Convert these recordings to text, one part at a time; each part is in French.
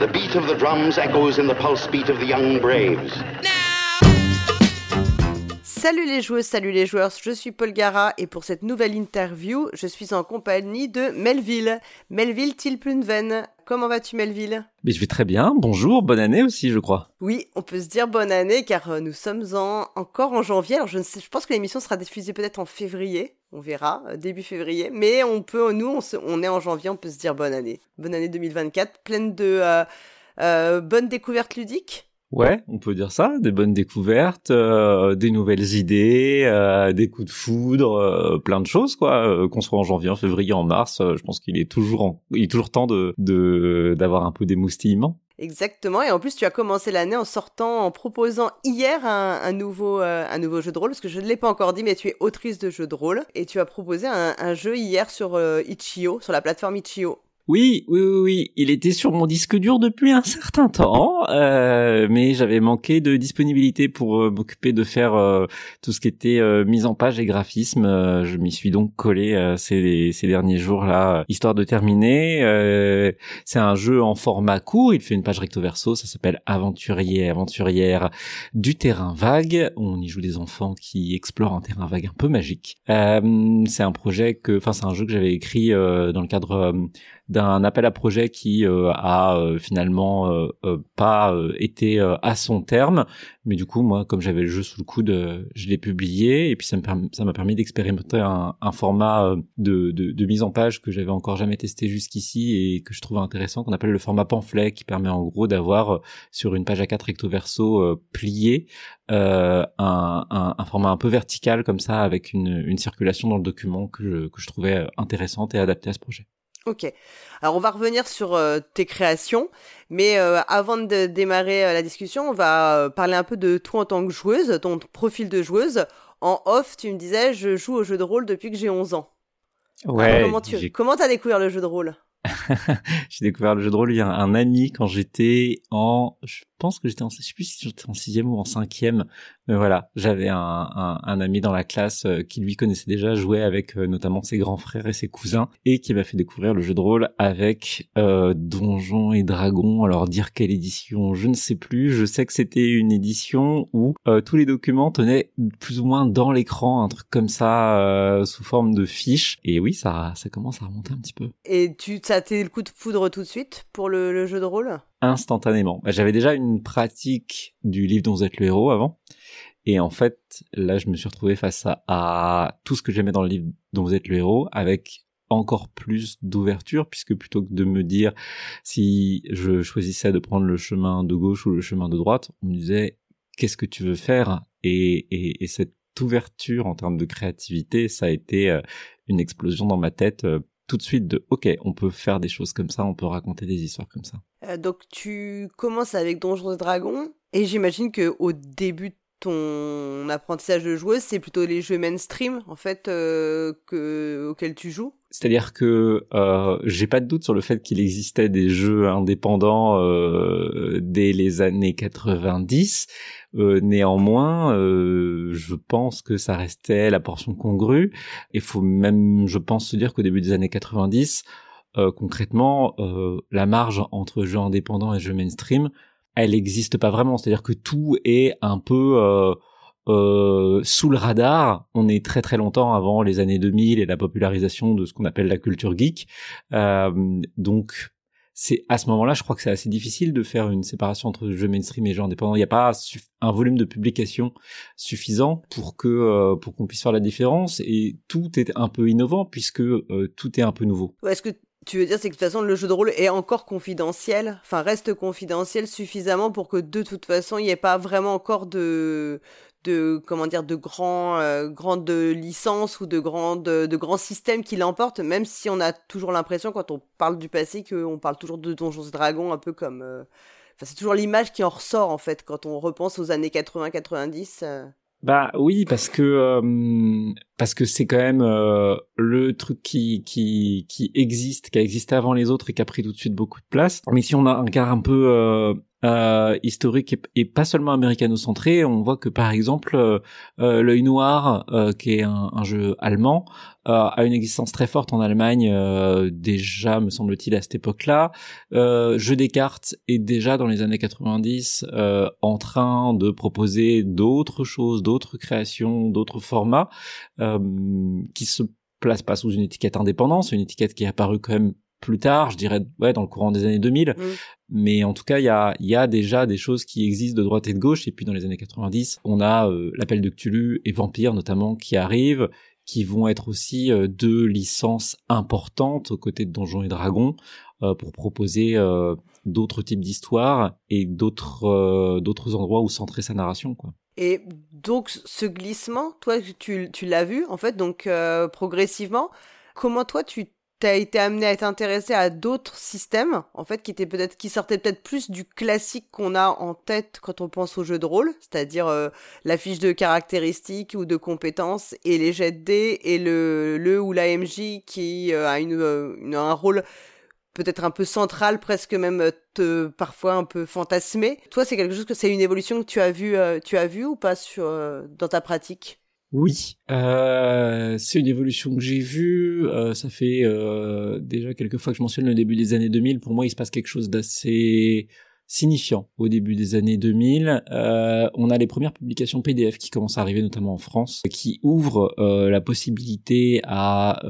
The beat of the drums echoes in the pulse beat of the young braves. Salut les joueuses, salut les joueurs, je suis Paul Gara et pour cette nouvelle interview, je suis en compagnie de Melville. Melville Tilplunven. Comment vas-tu Melville? Mais je vais très bien, bonjour, bonne année aussi je crois. Oui, on peut se dire bonne année car euh, nous sommes en, encore en janvier. Alors je, ne sais, je pense que l'émission sera diffusée peut-être en février, on verra, euh, début février. Mais on peut, nous, on, on, est en janvier, on peut se dire bonne année. Bonne année 2024, pleine de euh, euh, bonnes découvertes ludiques. Ouais, on peut dire ça, des bonnes découvertes, euh, des nouvelles idées, euh, des coups de foudre, euh, plein de choses quoi. Qu'on soit en janvier, en février, en mars, je pense qu'il est toujours en... il est toujours temps de d'avoir un peu d'émoustillement. Exactement, et en plus tu as commencé l'année en sortant, en proposant hier un, nouveau, un nouveau jeu de rôle, parce que je ne l'ai pas encore dit, mais tu es autrice de jeux de rôle, et tu as proposé un, un jeu hier sur Itch.io, sur la plateforme Itch.io. Oui, oui, oui, oui, il était sur mon disque dur depuis un certain temps, euh, mais j'avais manqué de disponibilité pour euh, m'occuper de faire euh, tout ce qui était euh, mise en page et graphisme. Euh, je m'y suis donc collé ces, ces derniers jours-là, histoire de terminer. c'est un jeu en format court, il fait une page recto verso, ça s'appelle Aventurier, Aventurière du terrain vague. On y joue des enfants qui explorent un terrain vague un peu magique. c'est un projet que, enfin, c'est un jeu que j'avais écrit dans le cadre d'un appel à projet qui euh, a euh, finalement euh, pas été à son terme. Mais du coup, moi, comme j'avais le jeu sous le coude, je l'ai publié et puis ça m'a permis d'expérimenter un, un, format de, de, de, mise en page que j'avais encore jamais testé jusqu'ici et que je trouvais intéressant, qu'on appelle le format pamphlet, qui permet en gros d'avoir sur une page A4 recto verso pliée euh, un, un, un, format un peu vertical comme ça avec une, une circulation dans le document que je, que je trouvais intéressante et adaptée à ce projet. Ok. Alors on va revenir sur euh, tes créations, mais euh, avant de démarrer euh, la discussion, on va parler un peu de toi en tant que joueuse, ton profil de joueuse. En off, tu me disais, je joue au jeu de rôle depuis que j'ai 11 ans. Ouais. comment tu comment t'as découvert le jeu de rôle? J'ai découvert le jeu de rôle il y a un ami quand j'étais en, je pense que j'étais en, je sais plus si j'étais en sixième ou en cinquième, mais voilà, j'avais un, ami dans la classe euh, qui lui connaissait déjà, jouait avec euh, notamment ses grands frères et ses cousins, et qui m'a fait découvrir le jeu de rôle avec euh, Donjons et Dragons. Alors dire quelle édition, je ne sais plus. Je sais que c'était une édition où euh, tous les documents tenaient plus ou moins dans l'écran, un truc comme ça, sous forme de fiches. Et oui, ça, ça commence à remonter un petit peu. Et tu, ça t'es le coup de foudre tout de suite pour le jeu de rôle? Instantanément. Bah, j'avais déjà une pratique du livre dont vous êtes le héros avant. Et en fait, là, je me suis retrouvé face à, tout ce que j'aimais dans le livre dont vous êtes le héros avec encore plus d'ouverture puisque plutôt que de me dire si je choisissais de prendre le chemin de gauche ou le chemin de droite, on me disait qu'est-ce que tu veux faire? Et, et, et, cette ouverture en termes de créativité, ça a été euh, une explosion dans ma tête euh, tout de suite de ok, on peut faire des choses comme ça, on peut raconter des histoires comme ça. Euh, donc tu commences avec Donjons et Dragons et j'imagine que au début de ton apprentissage de joueuse, c'est plutôt les jeux mainstream en fait euh, que auxquels tu joues. C'est-à-dire que euh, j'ai pas de doute sur le fait qu'il existait des jeux indépendants euh, dès les années 90. Euh, néanmoins, euh, je pense que ça restait la portion congrue. Il faut même, je pense, se dire qu'au début des années 90, euh, concrètement, la marge entre jeux indépendants et jeux mainstream, elle n'existe pas vraiment. C'est-à-dire que tout est un peu euh, sous le radar. On est très très longtemps avant les années 2000 et la popularisation de ce qu'on appelle la culture geek. Euh, donc c'est à ce moment-là, je crois que c'est assez difficile de faire une séparation entre jeux mainstream et jeux indépendants. Il n'y a pas un volume de publication suffisant pour que euh, pour qu'on puisse faire la différence et tout est un peu innovant puisque tout est un peu nouveau. Est-ce que tu veux dire c'est que de toute façon le jeu de rôle est encore confidentiel, enfin reste confidentiel suffisamment pour que de toute façon il n'y ait pas vraiment encore de de comment dire de grands euh, grandes licences ou de grandes de grands systèmes qui l'emportent même si on a toujours l'impression quand on parle du passé qu'on parle toujours de Donjons et Dragons un peu comme euh, enfin c'est toujours l'image qui en ressort en fait quand on repense aux années 80 90 euh. Bah oui parce que parce que c'est quand même le truc qui qui qui existe qui a existé avant les autres et qui a pris tout de suite beaucoup de place mais si on a un regard un peu euh, historique et, pas seulement américano-centré. On voit que par exemple, euh, euh l'œil noir, euh, qui est un, jeu allemand, euh, a une existence très forte en Allemagne déjà, me semble-t-il, à cette époque-là. jeu des cartes est déjà dans les années 90 en train de proposer d'autres choses, d'autres créations, d'autres formats qui se placent pas sous une étiquette indépendance, une étiquette qui est apparue quand même plus tard, je dirais ouais dans le courant des années 2000. Mm. Mais en tout cas, il y a, y a déjà des choses qui existent de droite et de gauche. Et puis dans les années 90, on a euh, l'appel de Cthulhu et Vampire notamment qui arrivent, qui vont être aussi euh, deux licences importantes aux côtés de Donjons et Dragons euh, pour proposer d'autres types d'histoires et d'autres d'autres endroits où centrer sa narration quoi. Et donc ce glissement, toi tu, tu l'as vu en fait donc progressivement. Comment toi tu t'as été amené à t'intéresser à d'autres systèmes, en fait, qui étaient peut-être, qui sortaient peut-être plus du classique qu'on a en tête quand on pense au jeu de rôle, c'est-à-dire euh, la fiche de caractéristiques ou de compétences et les jets de dés et le, le ou la MJ qui euh, a euh, un rôle peut-être un peu central, presque même te, parfois un peu fantasmé. Toi, c'est quelque chose que c'est une évolution que tu as vu, tu as vu ou pas sur, dans ta pratique? Oui, euh, c'est une évolution que j'ai vue. Euh, ça fait euh, déjà quelques fois que je mentionne le début des années 2000. Pour moi, il se passe quelque chose d'assez signifiant au début des années 2000. Euh, on a les premières publications PDF qui commencent à arriver, notamment en France, qui ouvrent euh, la possibilité à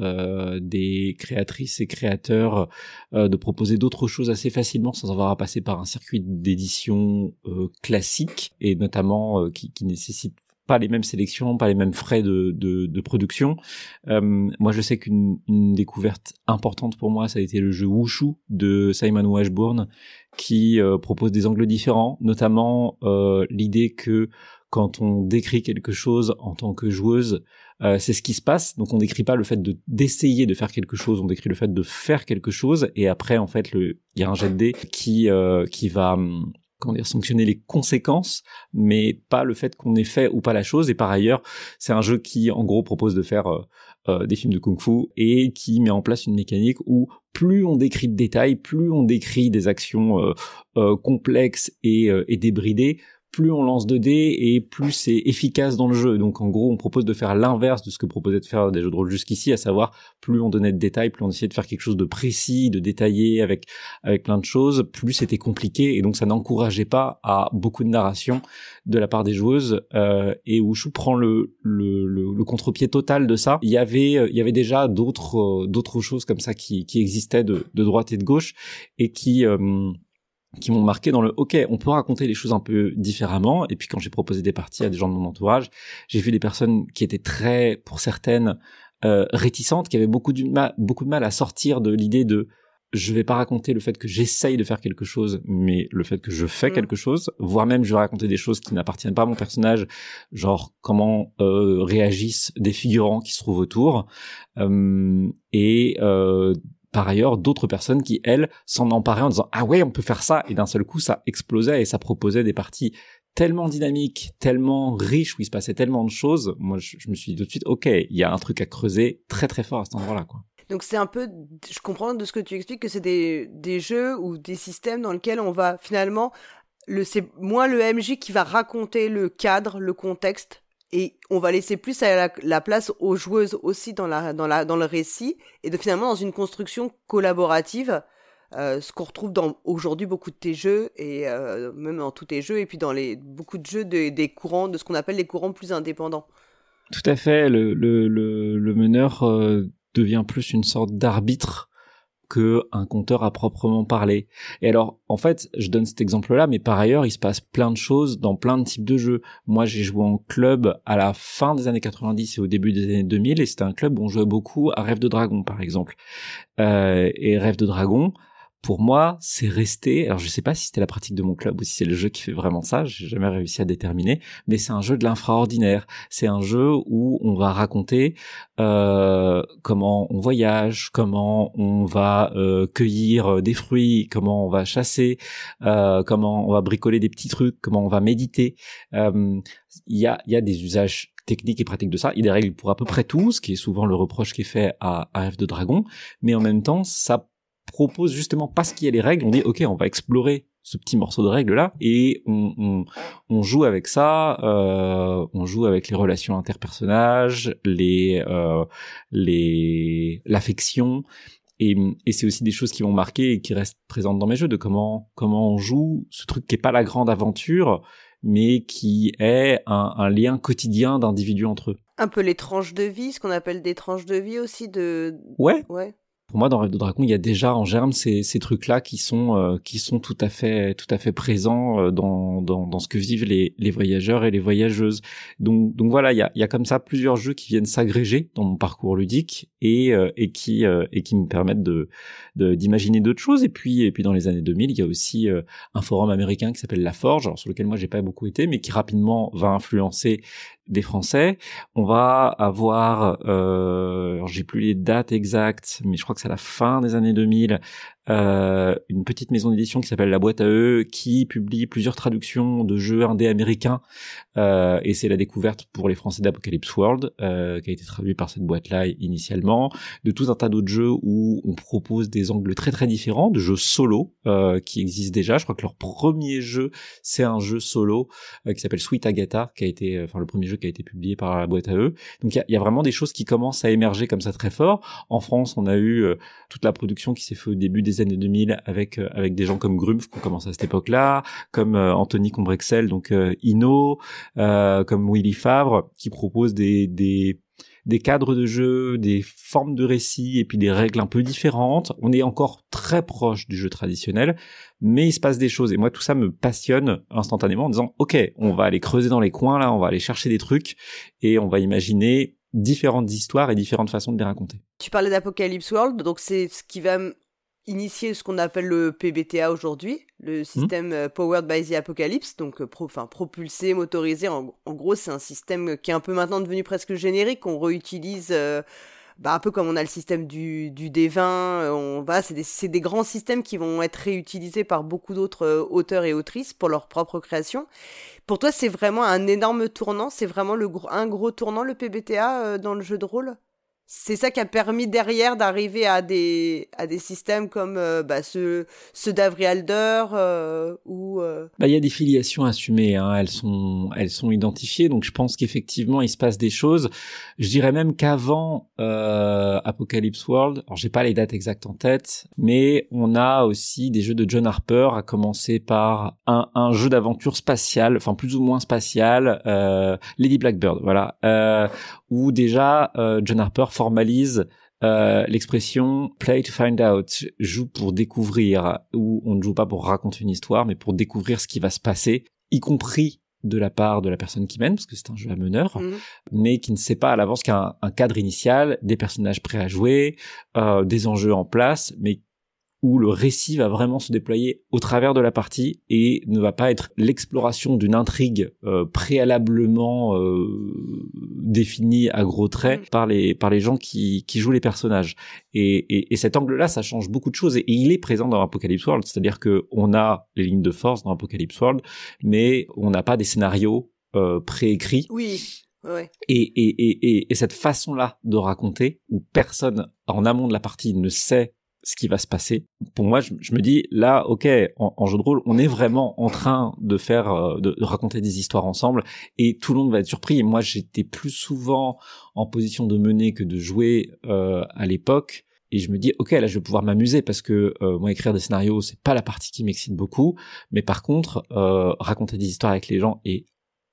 des créatrices et créateurs de proposer d'autres choses assez facilement sans avoir à passer par un circuit d'édition classique et notamment qui, qui nécessite pas les mêmes sélections, pas les mêmes frais de, de, production. Euh, moi, je sais qu'une découverte importante pour moi, ça a été le jeu Wushu de Simon Washburn, qui euh, propose des angles différents, notamment euh, l'idée que quand on décrit quelque chose en tant que joueuse, c'est ce qui se passe. Donc on décrit pas le fait de d'essayer de faire quelque chose, on décrit le fait de faire quelque chose. Et après, en fait, il y a un jet de dés qui qui va hum, comment dire, sanctionner les conséquences, mais pas le fait qu'on ait fait ou pas la chose. Et par ailleurs, c'est un jeu qui, en gros, propose de faire euh, euh, des films de kung-fu et qui met en place une mécanique où plus on décrit de détails, plus on décrit des actions euh, complexes et, et débridées, plus on lance de dés et plus c'est efficace dans le jeu. Donc en gros, on propose de faire l'inverse de ce que proposait de faire des jeux de rôle jusqu'ici, à savoir plus on donnait de détails, plus on essayait de faire quelque chose de précis, de détaillé, avec avec plein de choses, plus c'était compliqué et donc ça n'encourageait pas à beaucoup de narration de la part des joueuses. Euh, et Wushu prend le le, le, contre-pied total de ça. Il y avait il y avait déjà d'autres d'autres choses comme ça qui qui existaient de, de droite et de gauche et qui euh, qui m'ont marqué dans le OK, on peut raconter les choses un peu différemment. Et puis quand j'ai proposé des parties à des gens de mon entourage, j'ai vu des personnes qui étaient très, pour certaines, euh, réticentes, qui avaient beaucoup de mal, beaucoup de mal à sortir de l'idée de je vais pas raconter le fait que j'essaye de faire quelque chose, mais le fait que je fais mmh. quelque chose, voire même je vais raconter des choses qui n'appartiennent pas à mon personnage, genre comment euh, réagissent des figurants qui se trouvent autour, euh, et euh, par ailleurs d'autres personnes qui, elles, s'en emparaient en disant ah ouais, on peut faire ça, et d'un seul coup, ça explosait et ça proposait des parties tellement dynamiques, tellement riches, où il se passait tellement de choses. Moi, je, me suis dit tout de suite, ok, il y a un truc à creuser très très fort à cet endroit-là. Donc c'est un peu, je comprends de ce que tu expliques que c'est des, des jeux ou des systèmes dans lesquels on va finalement, le, c'est moins le MJ qui va raconter le cadre, le contexte, et on va laisser plus la, place aux joueuses aussi dans, la, dans, la, dans le récit et de finalement dans une construction collaborative euh, ce qu'on retrouve dans aujourd'hui beaucoup de tes jeux et euh, même dans tous tes jeux et puis dans les beaucoup de jeux des courants de ce qu'on appelle les courants plus indépendants. Tout à fait, le, le, le, meneur euh, devient plus une sorte d'arbitre que un compteur à proprement parler. Et alors, en fait, je donne cet exemple-là, mais par ailleurs, il se passe plein de choses dans plein de types de jeux. Moi, j'ai joué en club à la fin des années 90 et au début des années 2000, et c'était un club où on jouait beaucoup à Rêve de Dragon, par exemple. Euh, et Rêve de Dragon, pour moi, c'est resté. Alors, je sais pas si c'était la pratique de mon club ou si c'est le jeu qui fait vraiment ça. J'ai jamais réussi à déterminer. Mais c'est un jeu de l'infraordinaire. C'est un jeu où on va raconter euh, comment on voyage, comment on va euh, cueillir des fruits, comment on va chasser, euh, comment on va bricoler des petits trucs, comment on va méditer. Il y a, y a des usages techniques et pratiques de ça. Il y a des règles pour à peu près tout, ce qui est souvent le reproche qui est fait à, à F de Dragon. Mais en même temps, ça propose justement parce qu'il y a les règles, on dit ok, on va explorer ce petit morceau de règle là et on, on, on joue avec ça euh, on joue avec les relations interpersonnages les euh, les l'affection et, et c'est aussi des choses qui vont marquer et qui restent présentes dans mes jeux de comment comment on joue ce truc qui est pas la grande aventure mais qui est un, un lien quotidien d'individus entre eux. Un peu les tranches de vie ce qu'on appelle des tranches de vie aussi de ouais. Ouais pour moi, dans Rêve de Dragon, il y a déjà en germe ces, trucs-là qui sont euh, qui sont tout à fait tout à fait présents euh, dans, dans, dans ce que vivent les, les voyageurs et les voyageuses. Donc donc voilà, il y a, il y a comme ça plusieurs jeux qui viennent s'agréger dans mon parcours ludique et euh, et qui et qui me permettent de d'imaginer d'autres choses. Et puis et puis dans les années 2000, il y a aussi un forum américain qui s'appelle La Forge, sur lequel moi j'ai pas beaucoup été, mais qui rapidement va influencer des Français. On va avoir, euh, j'ai plus les dates exactes, mais je crois que c'est à la fin des années 2000, euh, une petite maison d'édition qui s'appelle La Boîte à eux, qui publie plusieurs traductions de jeux indés américains, euh, et c'est la découverte pour les Français d'Apocalypse World, euh, qui a été traduit par cette boîte-là initialement, de tout un tas d'autres jeux où on propose des angles très très différents, de jeux solo euh, qui existent déjà. Je crois que leur premier jeu, c'est un jeu solo euh, qui s'appelle Sweet Agatha, qui a été, enfin le premier jeu qui a été publié par La Boîte à eux. Donc il y a, y a, vraiment des choses qui commencent à émerger comme ça très fort. En France, on a eu toute la production qui s'est faite au début des années 2000 avec euh, avec des gens comme Grumpf qui ont commencé à cette époque-là, comme euh, Anthony Combrexel, donc euh, Ino, comme Willy Favre, qui propose des des des cadres de jeu, des formes de récit et puis des règles un peu différentes. On est encore très proche du jeu traditionnel, mais il se passe des choses et moi tout ça me passionne instantanément en disant OK, on va aller creuser dans les coins là, on va aller chercher des trucs et on va imaginer différentes histoires et différentes façons de les raconter. Tu parlais d'Apocalypse World, donc c'est ce qui va initier ce qu'on appelle le PBTA aujourd'hui, le système euh, Powered by the Apocalypse, donc euh, pro, propulsé, motorisé. En, gros, c'est un système qui est un peu maintenant devenu presque générique, qu'on réutilise euh, bah, un peu comme on a le système du, du D20. On va, c'est des, des, grands systèmes qui vont être réutilisés par beaucoup d'autres auteurs et autrices pour leur propre création. Pour toi, c'est vraiment un énorme tournant, c'est vraiment le, un gros tournant le PBTA dans le jeu de rôle? C'est ça qui a permis derrière d'arriver à des à des systèmes comme euh, bah, ceux ceux euh, ou euh, bah il y a des filiations assumées hein. elles sont elles sont identifiées. Donc je pense qu'effectivement il se passe des choses. Je dirais même qu'avant Apocalypse World alors j'ai pas les dates exactes en tête mais on a aussi des jeux de John Harper à commencer par un un jeu d'aventure spatial enfin plus ou moins spatial Lady Blackbird voilà. Où déjà John Harper formalise euh, l'expression play to find out, joue pour découvrir, où on ne joue pas pour raconter une histoire, mais pour découvrir ce qui va se passer, y compris de la part de la personne qui mène, parce que c'est un jeu à meneur, mhm. mais qui ne sait pas à l'avance qu'un cadre initial, des personnages prêts à jouer, euh, des enjeux en place, mais où le récit va vraiment se déployer au travers de la partie et ne va pas être l'exploration d'une intrigue euh, préalablement euh, définie à gros traits mm. par les par les gens qui, qui jouent les personnages. Et, et, et cet angle-là, ça change beaucoup de choses et, il est présent dans Apocalypse World, c'est-à-dire que on a les lignes de force dans Apocalypse World, mais on n'a pas des scénarios euh, préécrits. Oui. Ouais. Et, et, et, et, cette façon-là de raconter, où personne en amont de la partie ne sait ce qui va se passer. Pour moi, je, me dis là, ok, en, jeu de rôle, on est vraiment en train de faire, euh, de, raconter des histoires ensemble, et tout le monde va être surpris. Et moi, j'étais plus souvent en position de mener que de jouer euh, à l'époque. Et je me dis, ok, là, je vais pouvoir m'amuser parce que euh, moi, écrire des scénarios, c'est pas la partie qui m'excite beaucoup. Mais par contre, raconter des histoires avec les gens et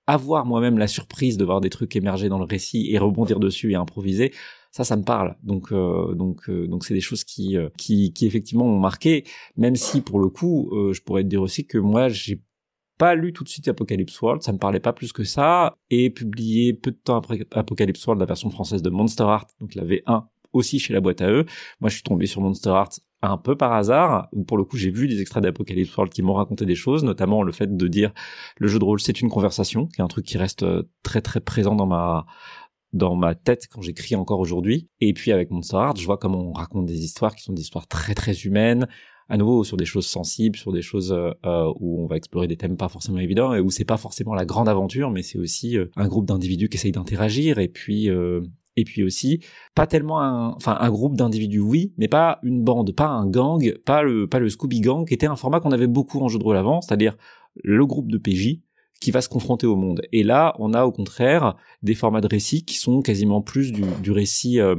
avoir moi-même la surprise de voir des trucs émerger dans le récit et rebondir dessus et improviser, ça ça me parle. Donc euh, donc euh, donc c'est des choses qui euh, qui qui effectivement m'ont marqué même si pour le coup je pourrais te dire aussi que moi j'ai pas lu tout de suite Apocalypse World, ça me parlait pas plus que ça, et publié peu de temps après Apocalypse World la version française de Monster Art, donc la V1 aussi chez la boîte à eux. Moi, je suis tombé sur Monster Art un peu par hasard, pour le coup j'ai vu des extraits d'Apocalypse World qui m'ont raconté des choses, notamment le fait de dire le jeu de rôle c'est une conversation, qui est un truc qui reste très très présent dans ma dans ma tête quand j'écris encore aujourd'hui. Et puis avec Monster Art, je vois comment on raconte des histoires qui sont des histoires très très humaines, à nouveau sur des choses sensibles, sur des choses euh, euh, où on va explorer des thèmes pas forcément évidents et où c'est pas forcément la grande aventure, mais c'est aussi euh, un groupe d'individus qui essayent d'interagir et puis et puis aussi pas tellement un, enfin un groupe d'individus, oui, mais pas une bande, pas un gang, pas le pas le Scooby Gang, qui était un format qu'on avait beaucoup en jeu de rôle avant, c'est-à-dire le groupe de PJ qui va se confronter au monde. Et là, on a au contraire des formats de récits qui sont quasiment plus du, récit euh,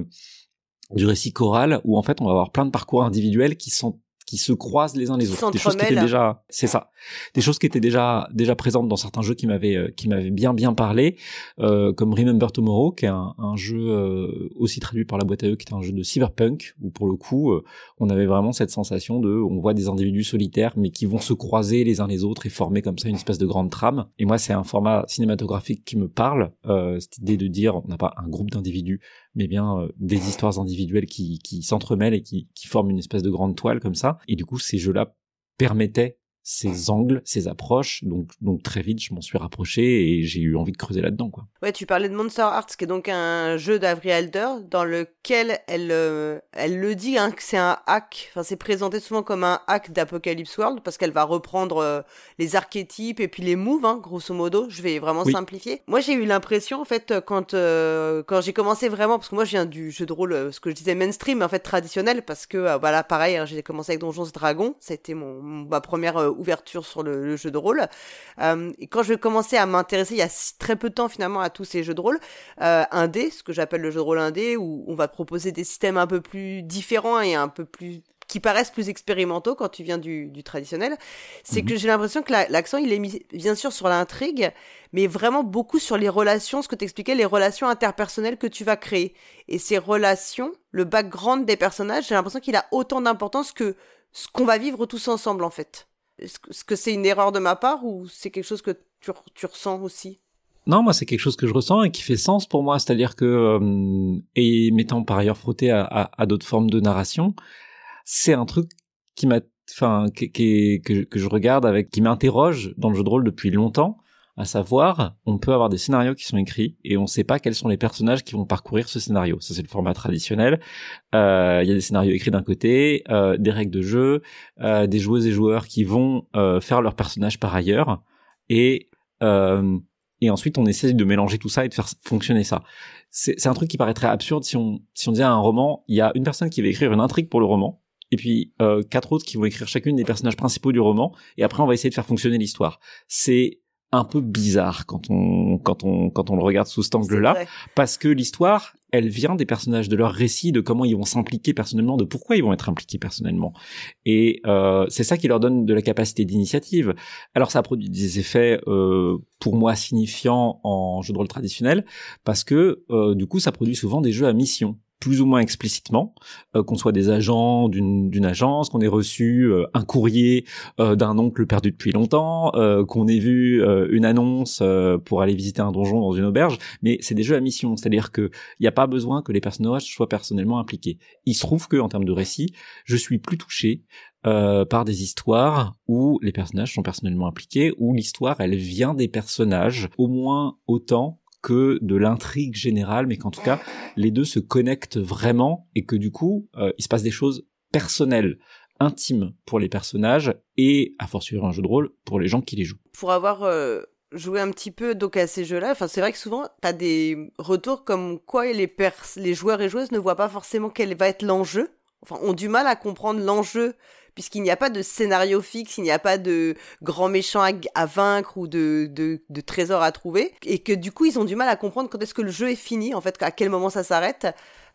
du récit choral où en fait on va avoir plein de parcours individuels qui sont qui se croisent les uns les autres. Des choses qui étaient déjà, c'est ça, des choses qui étaient déjà déjà présentes dans certains jeux qui m'avaient euh, qui m'avaient bien bien parlé, euh, comme Remember Tomorrow, qui est un, un jeu euh, aussi traduit par la boîte à eux, qui est un jeu de cyberpunk, où pour le coup, euh, on avait vraiment cette sensation de, on voit des individus solitaires, mais qui vont se croiser les uns les autres et former comme ça une espèce de grande trame. Et moi, c'est un format cinématographique qui me parle, cette idée de dire, on n'a pas un groupe d'individus mais bien euh, des histoires individuelles qui, s'entremêlent et qui forment une espèce de grande toile comme ça. Et du coup, ces jeux-là permettaient ses angles, ses approches. Donc, donc très vite, je m'en suis rapproché et j'ai eu envie de creuser là-dedans, quoi. Ouais, tu parlais de Monster Hearts, qui est donc un jeu d'Avril Alder, dans lequel elle, euh, elle le dit hein, que c'est un hack. Enfin, c'est présenté souvent comme un hack d'Apocalypse World parce qu'elle va reprendre euh, les archétypes et puis les moves, hein, grosso modo. Je vais vraiment simplifier. Moi, j'ai eu l'impression, en fait, quand euh, quand j'ai commencé vraiment, parce que moi, je viens du jeu de rôle, ce que je disais mainstream, en fait traditionnel, parce que voilà, pareil, hein, j'ai commencé avec Donjons Dragons. C'était mon ma première ouverture sur le, jeu de rôle. Euh, et quand je commencer à m'intéresser, il y a très peu de temps finalement à tous ces jeux de rôle euh, indé, ce que j'appelle le jeu de rôle indé, où on va proposer des systèmes un peu plus différents et un peu plus qui paraissent plus expérimentaux quand tu viens du, du traditionnel, c'est que mhm. j'ai l'impression que l'accent il est mis bien sûr sur l'intrigue, mais vraiment beaucoup sur les relations, ce que t'expliquais, les relations interpersonnelles que tu vas créer. Et ces relations, le background des personnages, j'ai l'impression qu'il a autant d'importance que ce qu'on va vivre tous ensemble en fait. Est-ce que c'est une erreur de ma part ou c'est quelque chose que tu, ressens aussi? Non, moi c'est quelque chose que je ressens et qui fait sens pour moi, c'est-à-dire que euh, et m'étant par ailleurs frotté à, à, d'autres formes de narration, c'est un truc qui m'a, enfin, que, que, que je regarde avec, qui m'interroge dans le jeu de rôle depuis longtemps à savoir, on peut avoir des scénarios qui sont écrits et on ne sait pas quels sont les personnages qui vont parcourir ce scénario. Ça c'est le format traditionnel. Euh, il y a des scénarios écrits d'un côté, euh, des règles de jeu, euh, des joueuses et joueurs qui vont faire leurs personnages par ailleurs et et ensuite on essaie de mélanger tout ça et de faire fonctionner ça. C'est un truc qui paraît très absurde si on si on disait un roman, il y a une personne qui va écrire une intrigue pour le roman et puis quatre autres qui vont écrire chacune des personnages principaux du roman et après on va essayer de faire fonctionner l'histoire. C'est un peu bizarre quand on quand on quand on le regarde sous cet angle-là. Parce que l'histoire elle vient des personnages de leur récit de comment ils vont s'impliquer personnellement de pourquoi ils vont être impliqués personnellement. Et euh, c'est ça qui leur donne de la capacité d'initiative. Alors ça produit des effets euh, pour moi signifiants en jeu de rôle traditionnel parce que euh, du coup ça produit souvent des jeux à mission plus ou moins explicitement, euh, qu'on soit des agents d'une agence, qu'on ait reçu euh, un courrier euh, d'un oncle perdu depuis longtemps, qu'on ait vu une annonce pour aller visiter un donjon dans une auberge, mais c'est des jeux à mission, c'est-à-dire que il n'y a pas besoin que les personnages soient personnellement impliqués. Il se trouve que en termes de récit, je suis plus touché par des histoires où les personnages sont personnellement impliqués, où l'histoire elle vient des personnages au moins autant de l'intrigue générale, mais qu'en tout cas, les deux se connectent vraiment et que du coup, euh, il se passe des choses personnelles, intimes pour les personnages et, à fortiori un jeu de rôle, pour les gens qui les jouent. Pour avoir euh, joué un petit peu donc à ces jeux-là, enfin c'est vrai que souvent, t'as des retours comme quoi les, les joueurs et joueuses ne voient pas forcément quel va être l'enjeu, enfin ont du mal à comprendre l'enjeu puisqu'il n'y a pas de scénario fixe, il n'y a pas de grand méchant à, vaincre ou de, de, trésor à trouver, et que du coup ils ont du mal à comprendre quand est-ce que le jeu est fini, en fait, à quel moment ça s'arrête.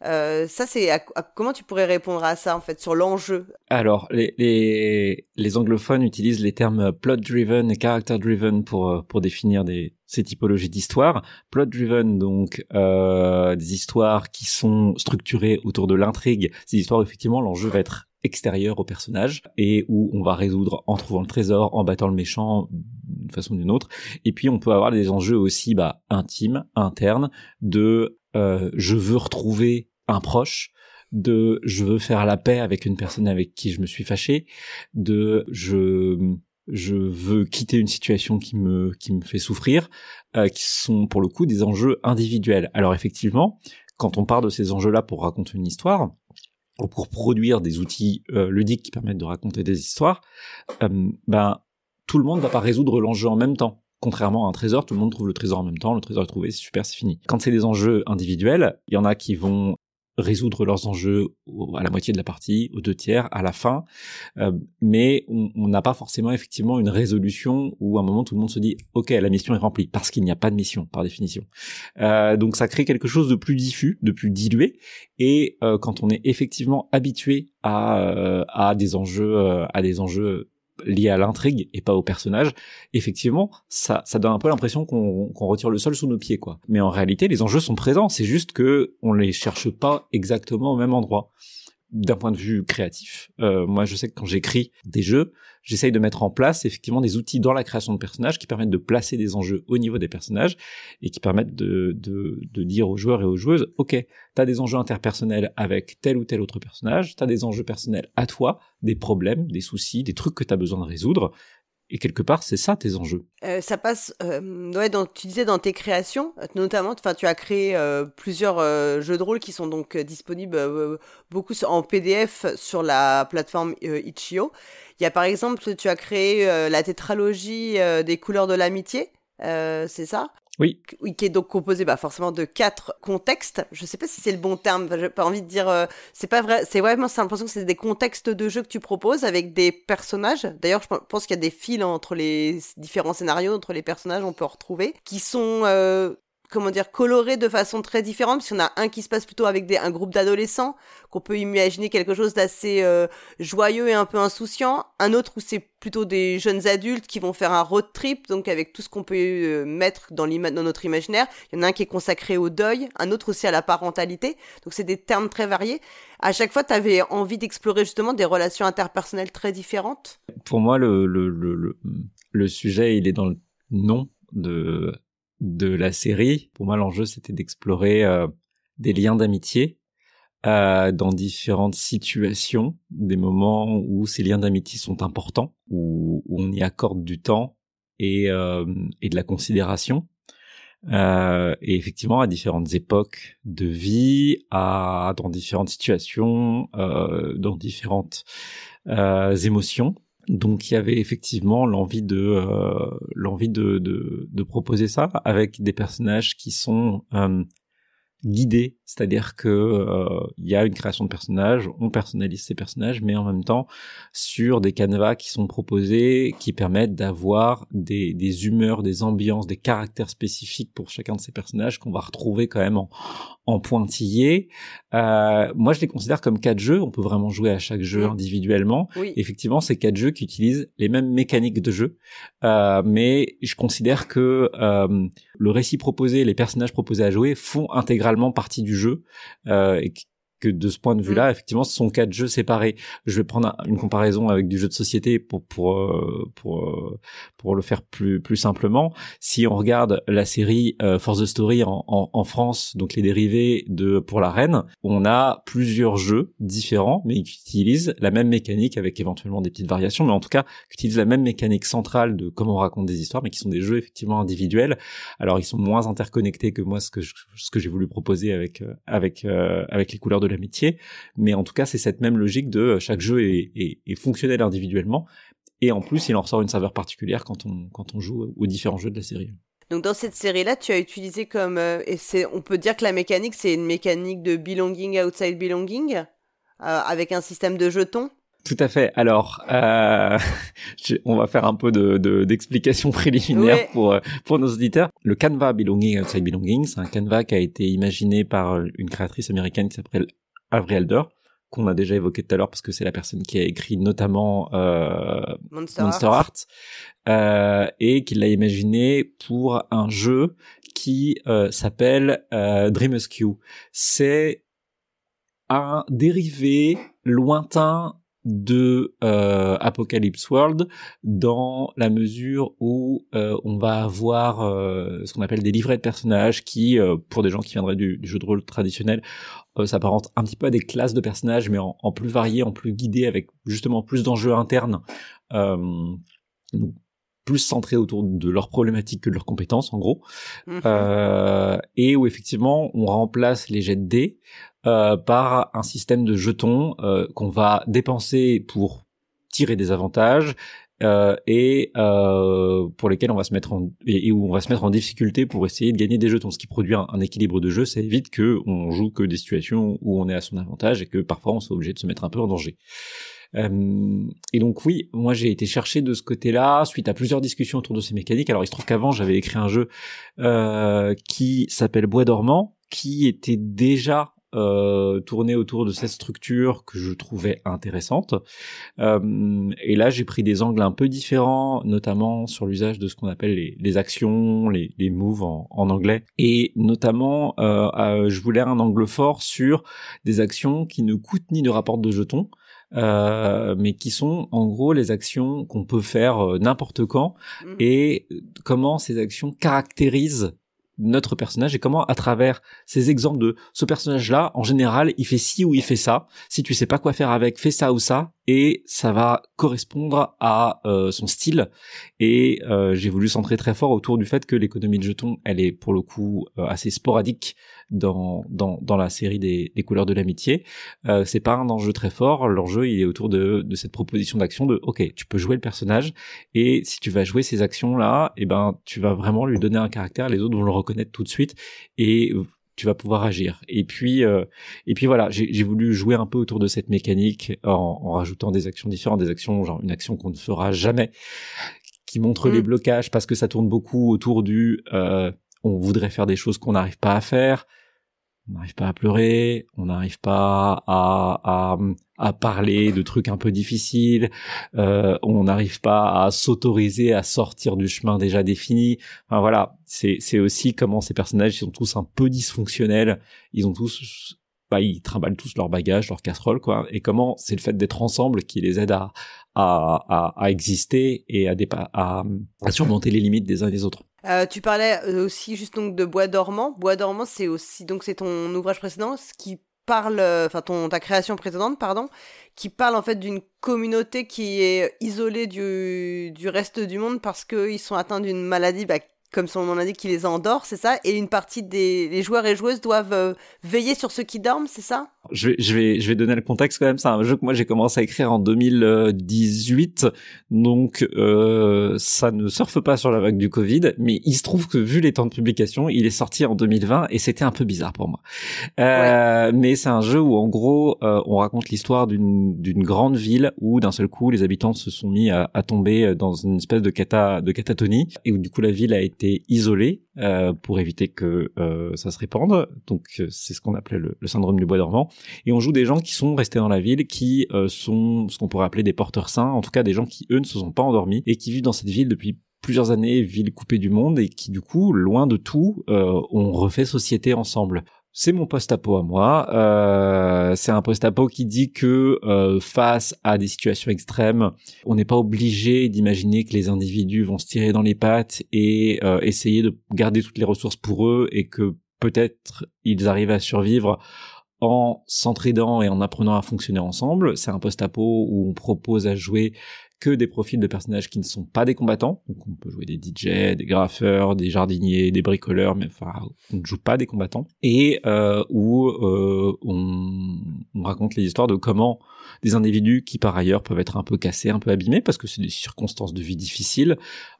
Euh, ça, c'est comment tu pourrais répondre à ça en fait sur l'enjeu? Alors, les, les, les anglophones utilisent les termes plot driven et character driven pour euh, pour définir des ces typologies d'histoires. Plot driven, donc euh, des histoires qui sont structurées autour de l'intrigue. Ces histoires, effectivement, l'enjeu va être extérieur au personnage et où on va résoudre en trouvant le trésor, en battant le méchant d'une façon ou d'une autre. Et puis on peut avoir des enjeux aussi bah, intimes, internes, de euh, je veux retrouver un proche, de je veux faire la paix avec une personne avec qui je me suis fâché, de je je veux quitter une situation qui me qui me fait souffrir, euh, qui sont pour le coup des enjeux individuels. Alors effectivement, quand on part de ces enjeux-là pour raconter une histoire, pour produire des outils euh, ludiques qui permettent de raconter des histoires, euh, ben tout le monde va pas résoudre l'enjeu en même temps. contrairement à un trésor, tout le monde trouve le trésor en même temps, le trésor est trouvé, c'est super, c'est fini. Quand c'est des enjeux individuels, il y en a qui vont résoudre leurs enjeux à la moitié de la partie, aux deux tiers, à la fin, euh, mais on n'a pas forcément effectivement une résolution où à un moment tout le monde se dit ok la mission est remplie parce qu'il n'y a pas de mission par définition. Euh, donc ça crée quelque chose de plus diffus, de plus dilué, et euh, quand on est effectivement habitué à, à des enjeux, à des enjeux lié à l'intrigue et pas au personnage, effectivement, ça, ça donne un peu l'impression qu'on retire le sol sous nos pieds, quoi. Mais en réalité, les enjeux sont présents. C'est juste que on les cherche pas exactement au même endroit d'un point de vue créatif, euh, moi je sais que quand j'écris des jeux, j'essaye de mettre en place effectivement des outils dans la création de personnages qui permettent de placer des enjeux au niveau des personnages et qui permettent de, de, de dire aux joueurs et aux joueuses, ok, t'as des enjeux interpersonnels avec tel ou tel autre personnage, t'as des enjeux personnels à toi, des problèmes, des soucis, des trucs que t'as besoin de résoudre, et quelque part, c'est ça tes enjeux. Euh, ça passe, euh, ouais, dans, tu disais dans tes créations, notamment, tu as créé euh, plusieurs euh, jeux de rôle qui sont donc disponibles beaucoup en PDF sur la plateforme Itch.io. Il y a par exemple, tu as créé la tétralogie des couleurs de l'amitié, c'est ça? Oui. Qui est donc composé bah, forcément de quatre contextes. Je sais pas si c'est le bon terme. J'ai pas envie de dire. Euh, c'est pas vrai. C'est vraiment. C'est l'impression que c'est des contextes de jeu que tu proposes avec des personnages. D'ailleurs, je pense qu'il y a des fils entre les différents scénarios, entre les personnages, on peut en retrouver, qui sont euh, comment dire, coloré de façon très différente, parce qu'on a un qui se passe plutôt avec un groupe d'adolescents, qu'on peut imaginer quelque chose d'assez euh, joyeux et un peu insouciant, un autre où c'est plutôt des jeunes adultes qui vont faire un road trip, donc avec tout ce qu'on peut euh, mettre dans, notre imaginaire. Il y en a un qui est consacré au deuil, un autre aussi à la parentalité, donc c'est des termes très variés. À chaque fois, tu avais envie d'explorer justement des relations interpersonnelles très différentes Pour moi, le, le sujet, il est dans le nom de de la série. Pour moi, l'enjeu, c'était d'explorer euh, des liens d'amitié euh, dans différentes situations, des moments où ces liens d'amitié sont importants, où, on y accorde du temps et, euh, et de la considération. et effectivement, à différentes époques de vie, à dans différentes situations, dans différentes émotions. Donc il y avait effectivement l'envie de euh, l'envie de, de, proposer ça avec des personnages qui sont euh, guidé, c'est-à-dire que euh, il y a une création de personnages, on personnalise ces personnages, mais en même temps sur des canevas qui sont proposés, qui permettent d'avoir des, des humeurs, des ambiances, des caractères spécifiques pour chacun de ces personnages qu'on va retrouver quand même en, en pointillé. Euh, moi, je les considère comme quatre jeux. On peut vraiment jouer à chaque jeu individuellement. Effectivement, c'est quatre jeux qui utilisent les mêmes mécaniques de jeu, euh, mais je considère que euh, le récit proposé, les personnages proposés à jouer font intégralement partie du jeu euh, et que de ce point de vue-là, mm. effectivement, ce sont quatre jeux séparés. Je vais prendre une comparaison avec du jeu de société pour pour euh, pour euh, pour le faire plus plus simplement. Si on regarde la série euh, For the Story en, en, en, France, donc les dérivés de pour la reine, on a plusieurs jeux différents, mais qui utilisent la même mécanique avec éventuellement des petites variations, mais en tout cas qui utilisent la même mécanique centrale de comment on raconte des histoires, mais qui sont des jeux effectivement individuels. Alors ils sont moins interconnectés que moi ce que je, ce que j'ai voulu proposer avec avec avec les couleurs de l'amitié, mais en tout cas c'est cette même logique de euh, chaque jeu est, est, fonctionnel individuellement, et en plus il en ressort une saveur particulière quand on, quand on joue aux différents jeux de la série. Donc dans cette série-là, tu as utilisé comme euh, et c'est on peut dire que la mécanique c'est une mécanique de belonging outside belonging euh, avec un système de jetons? Tout à fait. Alors, euh, on va faire un peu de d'explication préliminaire pour pour nos auditeurs. Le canevas Belonging Outside Belonging, c'est un canevas qui a été imaginé par une créatrice américaine qui s'appelle Avery Elder, qu'on a déjà évoqué tout à l'heure parce que c'est la personne qui a écrit notamment euh, Monster, Art, euh, et qui l'a imaginé pour un jeu qui euh, s'appelle euh, Dream C'est un dérivé lointain de euh, Apocalypse World dans la mesure où euh, on va avoir euh, ce qu'on appelle des livrets de personnages qui, pour des gens qui viendraient du, jeu de rôle traditionnel, s'apparentent un petit peu à des classes de personnages, mais en, plus variés, en plus guidés, avec justement plus d'enjeux internes, plus centrés autour de leurs problématiques que de leurs compétences, en gros, mm-hmm. et où effectivement on remplace les jets de dés euh, par un système de jetons euh, qu'on va dépenser pour tirer des avantages euh, et euh, pour lesquels on va se mettre en et, où on va se mettre en difficulté pour essayer de gagner des jetons. Ce qui produit un, équilibre de jeu, ça évite que on joue que des situations où on est à son avantage et que parfois on soit obligé de se mettre un peu en danger. Euh, et donc oui, moi j'ai été chercher de ce côté-là suite à plusieurs discussions autour de ces mécaniques. Alors il se trouve qu'avant j'avais écrit un jeu euh, qui s'appelle Bois dormant, qui était déjà euh, tourné autour de cette structure que je trouvais intéressante. Euh, et là, j'ai pris des angles un peu différents, notamment sur l'usage de ce qu'on appelle les, les, actions, les, les moves en, en, anglais. Et notamment, euh, je voulais un angle fort sur des actions qui ne coûtent ni ne rapportent de jetons, euh, mais qui sont en gros les actions qu'on peut faire euh, n'importe quand mmh. et comment ces actions caractérisent notre personnage et comment à travers ces exemples de ce personnage là en général il fait ci ou il fait ça. Si tu sais pas quoi faire avec fais ça ou ça et ça va correspondre à euh, son style. Et euh, j'ai voulu centrer très fort autour du fait que l'économie de jetons elle est pour le coup euh, assez sporadique dans dans, dans la série des, des couleurs de l'amitié. C'est pas un enjeu très fort. L'enjeu il est autour de, de cette proposition d'action de ok tu peux jouer le personnage et si tu vas jouer ces actions là eh ben tu vas vraiment lui donner un caractère. Les autres vont le reconnaître tout de suite et tu vas pouvoir agir. Et puis, euh, et puis voilà, j'ai voulu jouer un peu autour de cette mécanique en, en, rajoutant des actions différentes, des actions genre une action qu'on ne fera jamais, qui montre les mm. blocages parce que ça tourne beaucoup autour du euh, on voudrait faire des choses qu'on n'arrive pas à faire, on n'arrive pas à pleurer, on n'arrive pas à, à, à, parler de trucs un peu difficiles, euh, on n'arrive pas à s'autoriser à sortir du chemin déjà défini. Enfin voilà, c'est aussi comment ces personnages ils sont tous un peu dysfonctionnels, ils ont tous bah, ils trimballent tous leur bagage, leur casserole quoi, et comment c'est le fait d'être ensemble qui les aide à à, à, à exister et à, à, à surmonter les limites des uns des autres. Euh, tu parlais euh, aussi juste donc de Bois dormant. Bois dormant, c'est aussi donc c'est ton ouvrage précédent, ce qui parle, euh, enfin ton ta création précédente, pardon, qui parle en fait d'une communauté qui est isolée du, du reste du monde parce qu'ils sont atteints d'une maladie bah, comme son nom l'indique, qui les endort, c'est ça? Et une partie des les joueurs et joueuses doivent euh, veiller sur ceux qui dorment, c'est ça? Je vais, je, vais, je vais donner le contexte quand même. C'est un jeu que moi j'ai commencé à écrire en 2018, donc euh, ça ne surfe pas sur la vague du Covid, mais il se trouve que vu les temps de publication, il est sorti en 2020 et c'était un peu bizarre pour moi. Euh, Mais c'est un jeu où en gros euh, on raconte l'histoire d'une d'une grande ville où d'un seul coup les habitants se sont mis à, à tomber dans une espèce de cata de catatonie et où du coup la ville a été isolé euh, pour éviter que euh, ça se répande. Donc euh, c'est ce qu'on appelait le, syndrome du bois dormant. Et on joue des gens qui sont restés dans la ville, qui sont ce qu'on pourrait appeler des porteurs sains, en tout cas des gens qui eux ne se sont pas endormis et qui vivent dans cette ville depuis plusieurs années, ville coupée du monde et qui du coup, loin de tout, ont refait société ensemble c'est mon post-apo à moi. Euh, c'est un post-apo qui dit que euh, face à des situations extrêmes, on n'est pas obligé d'imaginer que les individus vont se tirer dans les pattes et euh, essayer de garder toutes les ressources pour eux et que peut-être ils arrivent à survivre en s'entraidant et en apprenant à fonctionner ensemble. C'est un post-apo où on propose à jouer que des profils de personnages qui ne sont pas des combattants. Donc on peut jouer des DJ, des graffeurs, des jardiniers, des bricoleurs, mais enfin on ne joue pas des combattants. Et euh, où euh, on, on, raconte les histoires de comment des individus qui par ailleurs peuvent être un peu cassés, un peu abîmés, parce que c'est des circonstances de vie difficiles,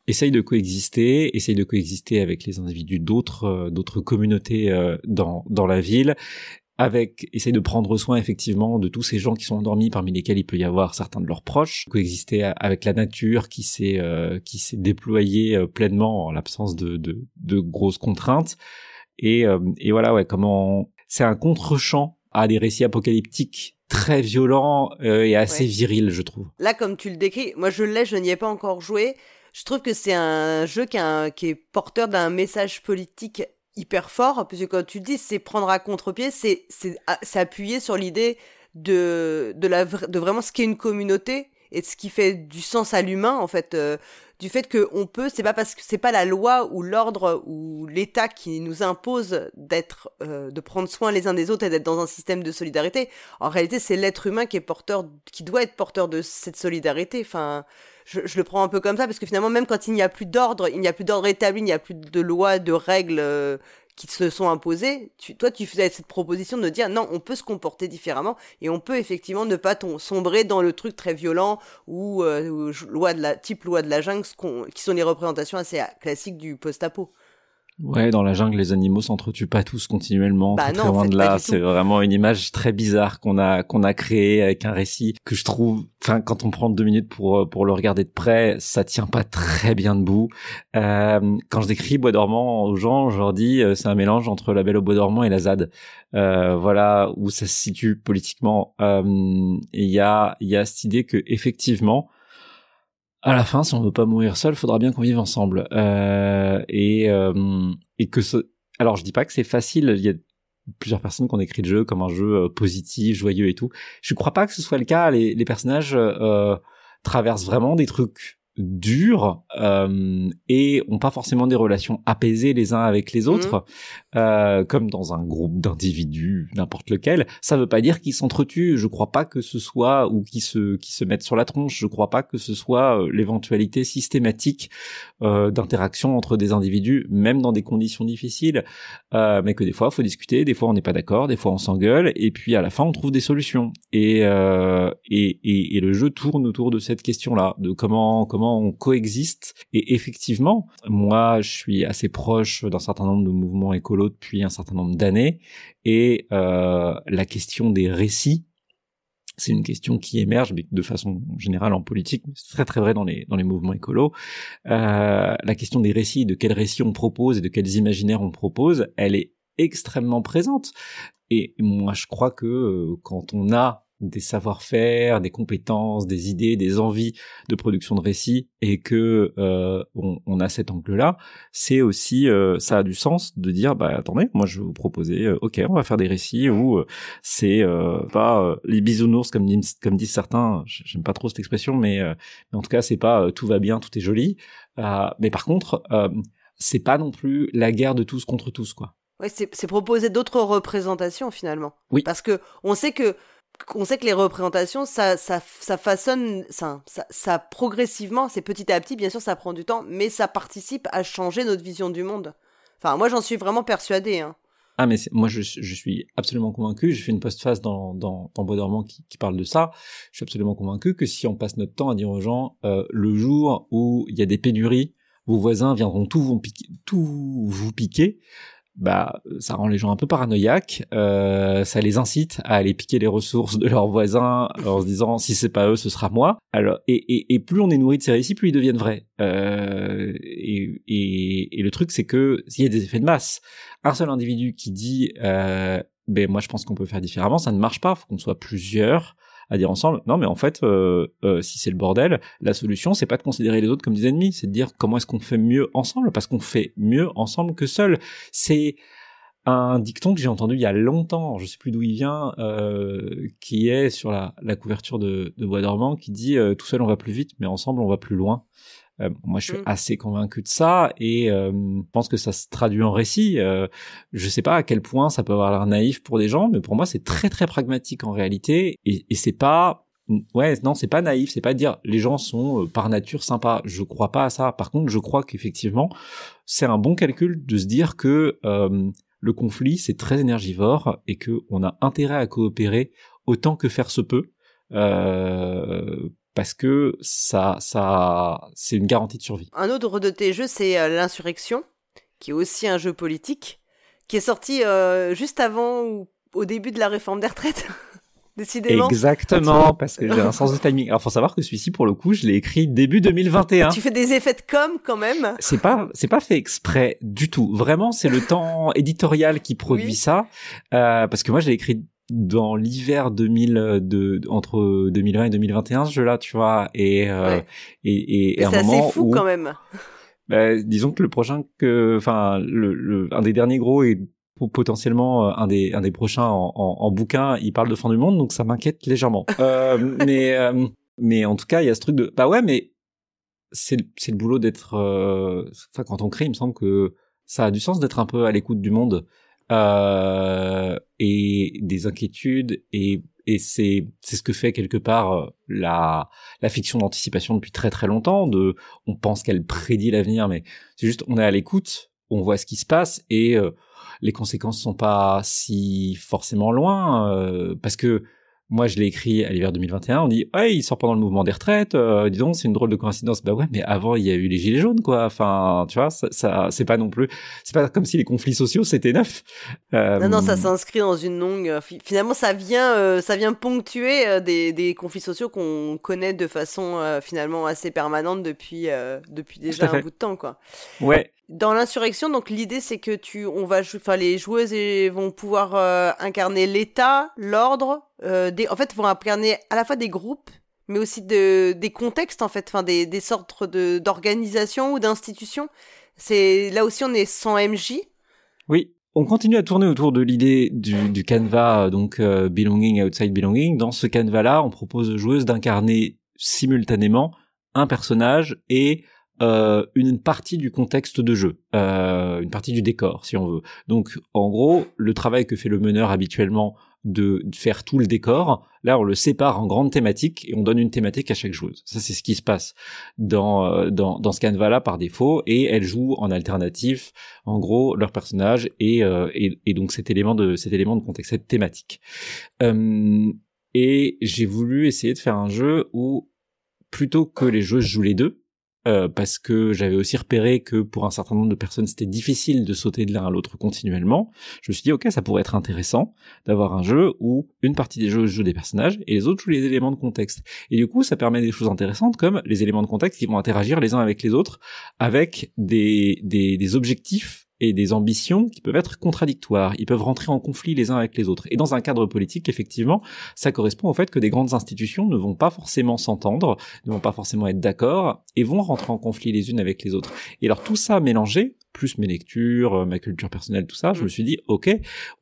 essayent de coexister, essayent de coexister avec les individus d'autres euh, communautés dans dans la ville avec essayer de prendre soin effectivement de tous ces gens qui sont endormis parmi lesquels il peut y avoir certains de leurs proches. Coexister avec la nature qui s'est euh, qui s'est déployée euh, pleinement en l'absence de, de, de grosses contraintes. Et euh, et voilà ouais comment c'est un contre-champ à des récits apocalyptiques très violents et assez virils je trouve. Là comme tu le décris moi je l'ai je n'y ai pas encore joué. Je trouve que c'est un jeu qui, qui est porteur d'un message politique hyper fort, puisque quand tu dis c'est prendre à contre-pied, c'est c'est appuyer sur l'idée de de la de vraiment ce qu'est une communauté et de ce qui fait du sens à l'humain en fait euh, du fait que on peut c'est pas parce que c'est pas la loi ou l'ordre ou l'État qui nous impose d'être euh, de prendre soin les uns des autres et d'être dans un système de solidarité. En réalité c'est l'être humain qui est porteur qui doit être porteur de cette solidarité. Enfin je, le prends un peu comme ça parce que finalement même quand il n'y a plus d'ordre, il n'y a plus d'ordre établi, il n'y a plus de loi, de règles euh, qui se sont imposées, tu, toi tu faisais cette proposition de dire non, on peut se comporter différemment et on peut effectivement ne pas sombrer dans le truc très violent ou euh, loi de la type loi de la jungle, qui sont les représentations assez classiques du post-apo. Ouais, dans la jungle, les animaux s'entretuent pas tous continuellement. Bah très loin de là, c'est vraiment une image très bizarre qu'on a qu'on a créée avec un récit que je trouve. Enfin, quand on prend deux minutes pour euh, pour le regarder de près, ça tient pas très bien debout. Euh, quand je décris Bois dormant aux gens, je leur dis euh, c'est un mélange entre La Belle au Bois dormant et la ZAD. Euh, voilà où ça se situe politiquement. Euh, il y a il y a cette idée que effectivement à la fin, si on veut pas mourir seul, faudra bien qu'on vive ensemble. Euh, et, euh, et que ce... Alors, je dis pas que c'est facile. Il y a plusieurs personnes qui ont écrit le jeu comme un jeu euh, positif, joyeux et tout. Je crois pas que ce soit le cas. Les, les personnages euh, traversent vraiment des trucs durs euh, et ont pas forcément des relations apaisées les uns avec les autres, mmh. euh, comme dans un groupe d'individus, n'importe lequel. Ça veut pas dire qu'ils s'entretuent. Je crois pas que ce soit ou qu'ils se qui se mettent sur la tronche. Je crois pas que ce soit euh, l'éventualité systématique euh, d'interaction entre des individus, même dans des conditions difficiles. Euh, mais que des fois, faut discuter. Des fois, on n'est pas d'accord. Des fois, on s'engueule. Et puis à la fin, on trouve des solutions. Et, euh, et, et, et le jeu tourne autour de cette question-là, de comment comment on coexiste. Et effectivement, moi, je suis assez proche d'un certain nombre de mouvements écolos depuis un certain nombre d'années, et euh, la question des récits c'est une question qui émerge mais de façon générale en politique, c'est très très vrai dans les dans les mouvements écolos. Euh, la question des récits, de quels récits on propose et de quels imaginaires on propose, elle est extrêmement présente. Et moi, je crois que euh, quand on a des savoir-faire, des compétences, des idées, des envies de production de récits et que euh, on, a cet angle-là, c'est aussi euh, ça a du sens de dire bah attendez, moi je vais vous proposer euh, OK, on va faire des récits où c'est pas les bisounours comme disent, comme disent certains, j'aime pas trop cette expression mais, mais en tout cas c'est pas tout va bien, tout est joli, mais par contre c'est pas non plus la guerre de tous contre tous quoi. Ouais, c'est proposer d'autres représentations finalement. Oui. Parce que on sait que on sait que les représentations, ça, ça, ça façonne, ça, ça, progressivement, c'est petit à petit, bien sûr, ça prend du temps, mais ça participe à changer notre vision du monde. Enfin, moi, j'en suis vraiment persuadé. Hein. Ah, mais moi, je, suis absolument convaincu. J'ai fait une postface dans, dans, dans Bois dormant qui, qui, parle de ça. Je suis absolument convaincu que si on passe notre temps à dire aux gens, euh, le jour où il y a des pénuries, vos voisins viendront tout vous piquer, tout vous piquer bah ça rend les gens un peu paranoïaques, euh, ça les incite à aller piquer les ressources de leurs voisins en se disant si c'est pas eux ce sera moi. Alors et, et, et, plus on est nourri de ces récits, plus ils deviennent vrais. Euh, et, et, et, le truc c'est que s'il y a des effets de masse, un seul individu qui dit euh, ben moi je pense qu'on peut faire différemment, ça ne marche pas, faut qu'on soit plusieurs à dire ensemble non mais en fait euh, euh, si c'est le bordel la solution c'est pas de considérer les autres comme des ennemis c'est de dire comment est-ce qu'on fait mieux ensemble parce qu'on fait mieux ensemble que seul c'est un dicton que j'ai entendu il y a longtemps, je sais plus d'où il vient, euh, qui est sur la, couverture de, de Bois dormant, qui dit tout seul on va plus vite, mais ensemble on va plus loin. Euh, moi, je suis mm. assez convaincu de ça et euh, je pense que ça se traduit en récit. Euh, je sais pas à quel point ça peut avoir l'air naïf pour des gens, mais pour moi, c'est très très pragmatique en réalité et, et c'est pas ouais non c'est pas naïf c'est pas dire les gens sont par nature sympas je crois pas à ça par contre je crois qu'effectivement c'est un bon calcul de se dire que le conflit c'est très énergivore et que on a intérêt à coopérer autant que faire se peut euh, parce que ça, ça, c'est une garantie de survie. Un autre de tes jeux, c'est euh, l'insurrection, qui est aussi un jeu politique, qui est sorti euh, juste avant ou au début de la réforme des retraites. Décidément. Exactement, parce que j'ai un sens de timing. Alors, faut savoir que celui-ci, pour le coup, je l'ai écrit début 2021. Tu fais des effets de com, quand même. C'est pas, c'est pas fait exprès du tout. Vraiment, c'est le temps éditorial qui produit ça. Euh, parce que moi, je l'ai écrit dans l'hiver 2000 de, entre 2020 et 2021 ce jeu-là, tu vois, et euh, et, et, un moment fou quand même. Bah, disons que le prochain que, enfin, le, le, un des derniers gros et potentiellement euh, un des un des prochains en, en, bouquin, il parle de fin du monde, donc ça m'inquiète légèrement. euh, mais euh, mais en tout cas, il y a ce truc de bah ouais, mais c'est c'est le boulot d'être. Euh, enfin, quand on crée, il me semble que ça a du sens d'être un peu à l'écoute du monde euh, et des inquiétudes et et c'est c'est ce que fait quelque part euh, la la fiction d'anticipation depuis très très longtemps de on pense qu'elle prédit l'avenir mais c'est juste on est à l'écoute on voit ce qui se passe et euh, les conséquences sont pas si forcément loin parce que moi, je l'ai écrit à l'hiver 2021. On dit, ouais, il sort pendant le mouvement des retraites. Euh, disons, c'est une drôle de coïncidence. Bah ouais, mais avant, il y a eu les gilets jaunes, quoi. Enfin, tu vois, ça, ça c'est pas non plus, c'est pas comme si les conflits sociaux c'était neuf. Euh... Non, non, ça s'inscrit dans une longue. Euh, finalement, ça vient, euh, ça vient ponctuer euh, des, des conflits sociaux qu'on connaît de façon finalement assez permanente depuis depuis déjà un bout de temps, quoi. Ouais. Dans l'insurrection, donc l'idée c'est que tu, on va, enfin les joueuses vont pouvoir euh, incarner l'État, l'ordre, euh, des, en fait vont incarner à la fois des groupes, mais aussi de, des contextes en fait, enfin des, des sortes de d'organisations ou d'institutions. C'est là aussi on est sans MJ. Oui, on continue à tourner autour de l'idée du, du canevas donc euh, belonging outside belonging. Dans ce canevas-là, on propose aux joueuses d'incarner simultanément un personnage et euh, une partie du contexte de jeu, euh, une partie du décor, si on veut. Donc, en gros, le travail que fait le meneur habituellement de faire tout le décor, là, on le sépare en grandes thématiques et on donne une thématique à chaque joueuse. Ça, c'est ce qui se passe dans euh, dans, dans ce canevas-là par défaut, et elles jouent en alternatif, en gros, leur personnage et, euh, et, et donc cet élément de cet élément de contexte, cette thématique. Euh, et j'ai voulu essayer de faire un jeu où plutôt que les joueuses jouent les deux, euh, parce que j'avais aussi repéré que pour un certain nombre de personnes c'était difficile de sauter de l'un à l'autre continuellement. Je me suis dit ok ça pourrait être intéressant d'avoir un jeu où une partie des jeux joue des personnages et les autres jouent les éléments de contexte. Et du coup ça permet des choses intéressantes comme les éléments de contexte qui vont interagir les uns avec les autres avec des, des, des objectifs et des ambitions qui peuvent être contradictoires. Ils peuvent rentrer en conflit les uns avec les autres. Et dans un cadre politique, effectivement, ça correspond au fait que des grandes institutions ne vont pas forcément s'entendre, ne vont pas forcément être d'accord et vont rentrer en conflit les unes avec les autres. Et alors tout ça mélangé, plus mes lectures, euh, ma culture personnelle, tout ça, je me suis dit, ok,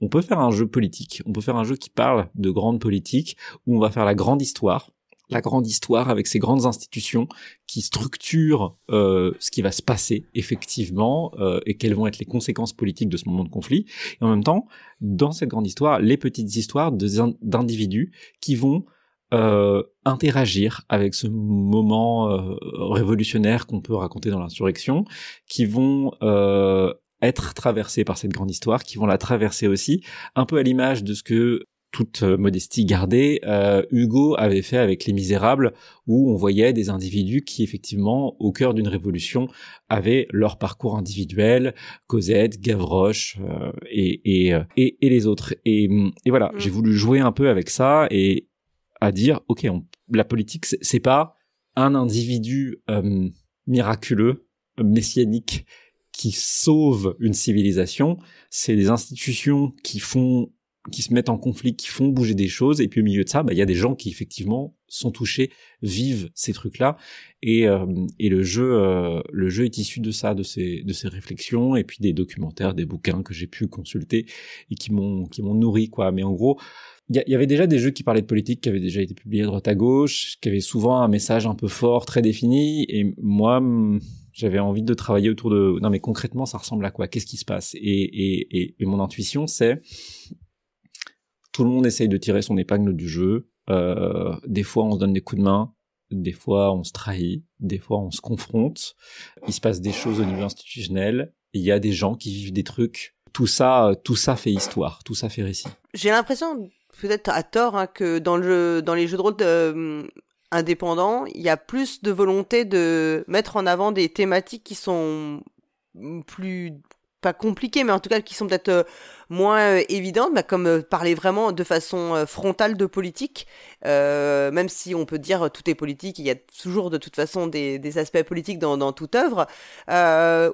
on peut faire un jeu politique, on peut faire un jeu qui parle de grande politique, où on va faire la grande histoire, la grande histoire avec ces grandes institutions qui structurent euh, ce qui va se passer effectivement euh, et quelles vont être les conséquences politiques de ce moment de conflit. Et en même temps, dans cette grande histoire, les petites histoires d'individus qui vont euh, interagir avec ce moment euh, révolutionnaire qu'on peut raconter dans l'insurrection, qui vont euh, être traversés par cette grande histoire, qui vont la traverser aussi, un peu à l'image de ce que toute euh, modestie gardée, euh, Hugo avait fait avec Les Misérables, où on voyait des individus qui, effectivement, au cœur d'une révolution, avaient leur parcours individuel, Cosette, Gavroche euh, et, et, et, les autres. Et, et voilà, mm. j'ai voulu jouer un peu avec ça et à dire, ok, la politique, c'est pas un individu miraculeux, messianique, qui sauve une civilisation, c'est des institutions qui font qui se mettent en conflit, qui font bouger des choses, et puis au milieu de ça, bah, il y a des gens qui effectivement sont touchés, vivent ces trucs-là, et, euh, et le jeu, euh, le jeu est issu de ça, de ces, de ces réflexions, et puis des documentaires, des bouquins que j'ai pu consulter et qui m'ont, qui m'ont nourri, quoi. Mais en gros, il y, avait déjà des jeux qui parlaient de politique, qui avaient déjà été publiés droite à gauche, qui avaient souvent un message un peu fort, très défini, et moi, j'avais envie de travailler autour de, non mais concrètement, ça ressemble à quoi? Qu'est-ce qui se passe? Et, et, et, et mon intuition, c'est tout le monde essaye de tirer son épingle du jeu. Euh, des fois, on se donne des coups de main. Des fois, on se trahit. Des fois, on se confronte. Il se passe des choses au niveau institutionnel. Il y a des gens qui vivent des trucs. Tout ça, tout ça fait histoire. Tout ça fait récit. J'ai l'impression, peut-être à tort, hein, que dans le jeu, dans les jeux de rôle euh, indépendants, il y a plus de volonté de mettre en avant des thématiques qui sont plus pas compliquées, mais en tout cas qui sont peut-être euh, moins euh, évidente, bah, comme euh, parler vraiment de façon euh, frontale de politique, même si on peut dire tout est politique, il y a toujours de toute façon des, aspects politiques dans, toute œuvre.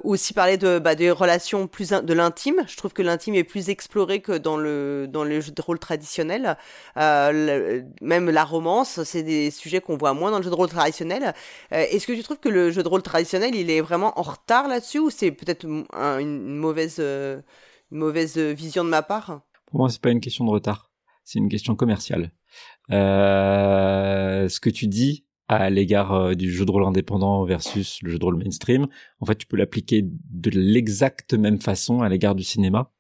aussi parler de bah, des relations plus de l'intime. Je trouve que l'intime est plus exploré que dans le dans le jeu de rôle traditionnel. même la romance, c'est des sujets qu'on voit moins dans le jeu de rôle traditionnel. Est-ce que tu trouves que le jeu de rôle traditionnel, il est vraiment en retard là-dessus ou c'est peut-être une mauvaise mauvaise vision de ma part? Pour moi, c'est pas une question de retard, c'est une question commerciale. Euh, ce que tu dis à l'égard euh, du jeu de rôle indépendant versus le jeu de rôle mainstream, en fait, tu peux l'appliquer de l'exacte même façon à l'égard du cinéma,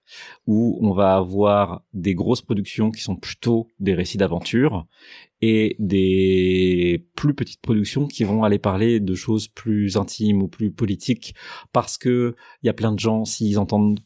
où on va avoir des grosses productions qui sont plutôt des récits d'aventure et des plus petites productions qui vont aller parler de choses plus intimes ou plus politiques parce que il y a plein de gens s'ils entendent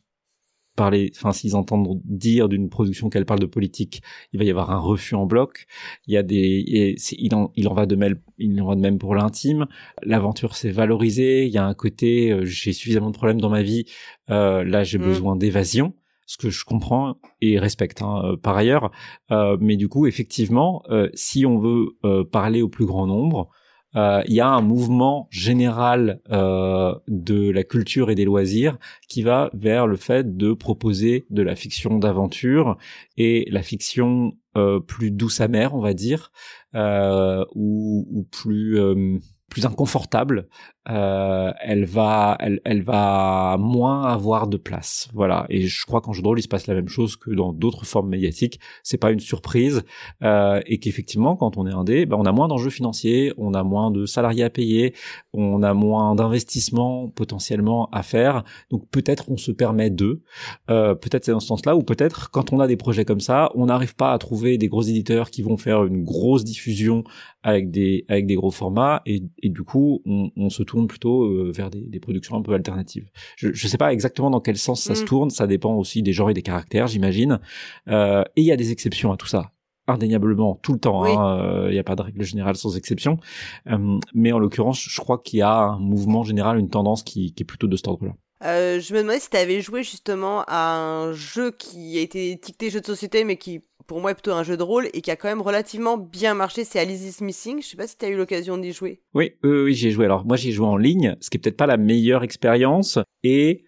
parler, enfin s'ils entendent dire d'une production qu'elle parle de politique, il va y avoir un refus en bloc. Il y a des, il en, il en va de même, il en va de même pour l'intime. L'aventure c'est valorisé. Il y a un côté, euh, j'ai suffisamment de problèmes dans ma vie, euh, là j'ai mm. besoin d'évasion ce que je comprends et respecte hein, euh, par ailleurs. Euh, mais du coup, effectivement, euh, si on veut parler au plus grand nombre, il y a un mouvement général de la culture et des loisirs qui va vers le fait de proposer de la fiction d'aventure et la fiction plus douce amère, on va dire, ou, ou, plus plus inconfortable euh, elle va, elle, elle va moins avoir de place. Voilà. Et je crois qu'en jeu de rôle, il se passe la même chose que dans d'autres formes médiatiques. C'est pas une surprise euh, et qu'effectivement, quand on est indé, ben, on a moins d'enjeux financiers, on a moins de salariés à payer, on a moins d'investissements potentiellement à faire. Donc peut-être on se permet d'eux. Euh, peut-être c'est dans ce sens-là, ou peut-être quand on a des projets comme ça, on n'arrive pas à trouver des gros éditeurs qui vont faire une grosse diffusion avec des avec des gros formats et, du coup on, on se tourne plutôt euh, vers des, des, productions un peu alternatives. Je ne sais pas exactement dans quel sens ça se mm. tourne, ça dépend aussi des genres et des caractères, j'imagine. Euh, et il y a des exceptions à tout ça indéniablement tout le temps. Hein, euh, il n'y a pas de règle générale sans exception. Euh, mais en l'occurrence, je crois qu'il y a un mouvement général, une tendance qui, qui est plutôt de cet ordre-là. Euh, je me demandais si tu avais joué justement à un jeu qui a été étiqueté jeu de société, mais qui pour moi plutôt un jeu de rôle et qui a quand même relativement bien marché, c'est Alice is Missing. Je sais pas si tu as eu l'occasion d'y jouer. Oui, oui, oui j'ai joué. Alors moi j'ai joué en ligne, ce qui est peut-être pas la meilleure expérience et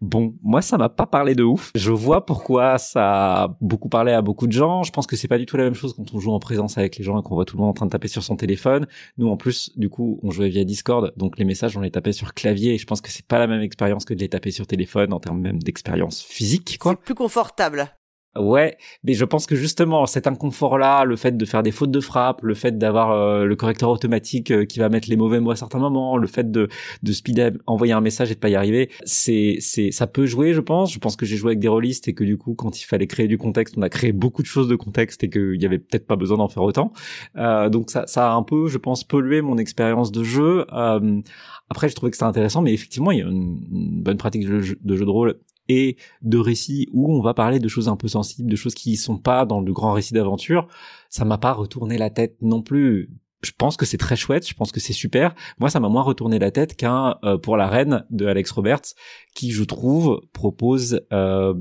Bon, moi ça m'a pas parlé de ouf. Je vois pourquoi ça a beaucoup parlé à beaucoup de gens. Je pense que c'est pas du tout la même chose quand on joue en présence avec les gens et qu'on voit tout le monde en train de taper sur son téléphone. Nous en plus, du coup, on jouait via Discord, donc les messages on les tapait sur clavier et je pense que c'est pas la même expérience que de les taper sur téléphone en termes même d'expérience physique quoi. C'est plus confortable. Ouais, mais je pense que justement cet inconfort-là, le fait de faire des fautes de frappe, le fait d'avoir euh, le correcteur automatique euh, qui va mettre les mauvais mots à certains moments, le fait de de speed envoyer un message et de pas y arriver, c'est c'est ça peut jouer, je pense. Je pense que j'ai joué avec des rôlistes et que du coup, quand il fallait créer du contexte, on a créé beaucoup de choses de contexte et qu'il y avait peut-être pas besoin d'en faire autant. Euh, donc ça ça a un peu, je pense, pollué mon expérience de jeu. Euh, après, je trouvais que c'était intéressant, mais effectivement, il y a une, bonne pratique de jeu de rôle et de récits où on va parler de choses un peu sensibles, de choses qui sont pas dans le grand récit d'aventure, ça m'a pas retourné la tête non plus. Je pense que c'est très chouette, je pense que c'est super. Moi, ça m'a moins retourné la tête qu'un euh, pour la reine de Alex Roberts, qui je trouve propose euh,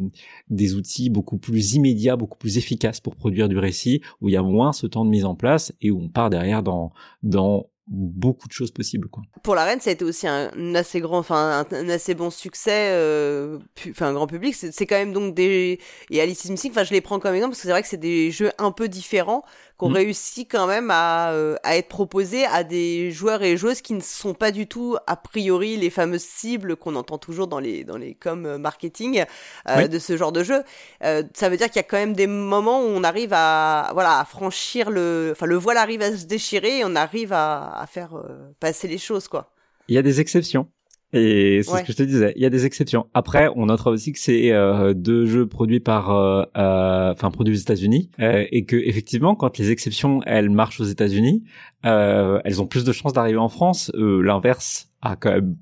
des outils beaucoup plus immédiats, beaucoup plus efficaces pour produire du récit, où il y a moins ce temps de mise en place et où on part derrière dans dans beaucoup de choses possibles quoi. Pour la reine, ça a été aussi un assez grand enfin un, assez bon succès euh, enfin grand public, c'est quand même donc des et Alice is Missing, enfin je les prends comme exemple parce que c'est vrai que c'est des jeux un peu différents qu'on mmh. réussit quand même à, euh, à être proposés à des joueurs et joueuses qui ne sont pas du tout a priori les fameuses cibles qu'on entend toujours dans les dans les com euh, marketing euh, de ce genre de jeu. ça veut dire qu'il y a quand même des moments où on arrive à voilà à franchir le enfin le voile arrive à se déchirer et on arrive à, à faire passer les choses quoi. Il y a des exceptions. Et c'est ce que je te disais, il y a des exceptions. Après, on notera aussi que c'est euh, deux jeux produits par, euh, euh, enfin produits aux États-Unis, et que effectivement, quand les exceptions elles marchent aux États-Unis, elles ont plus de chances d'arriver en France. L'inverse a quand même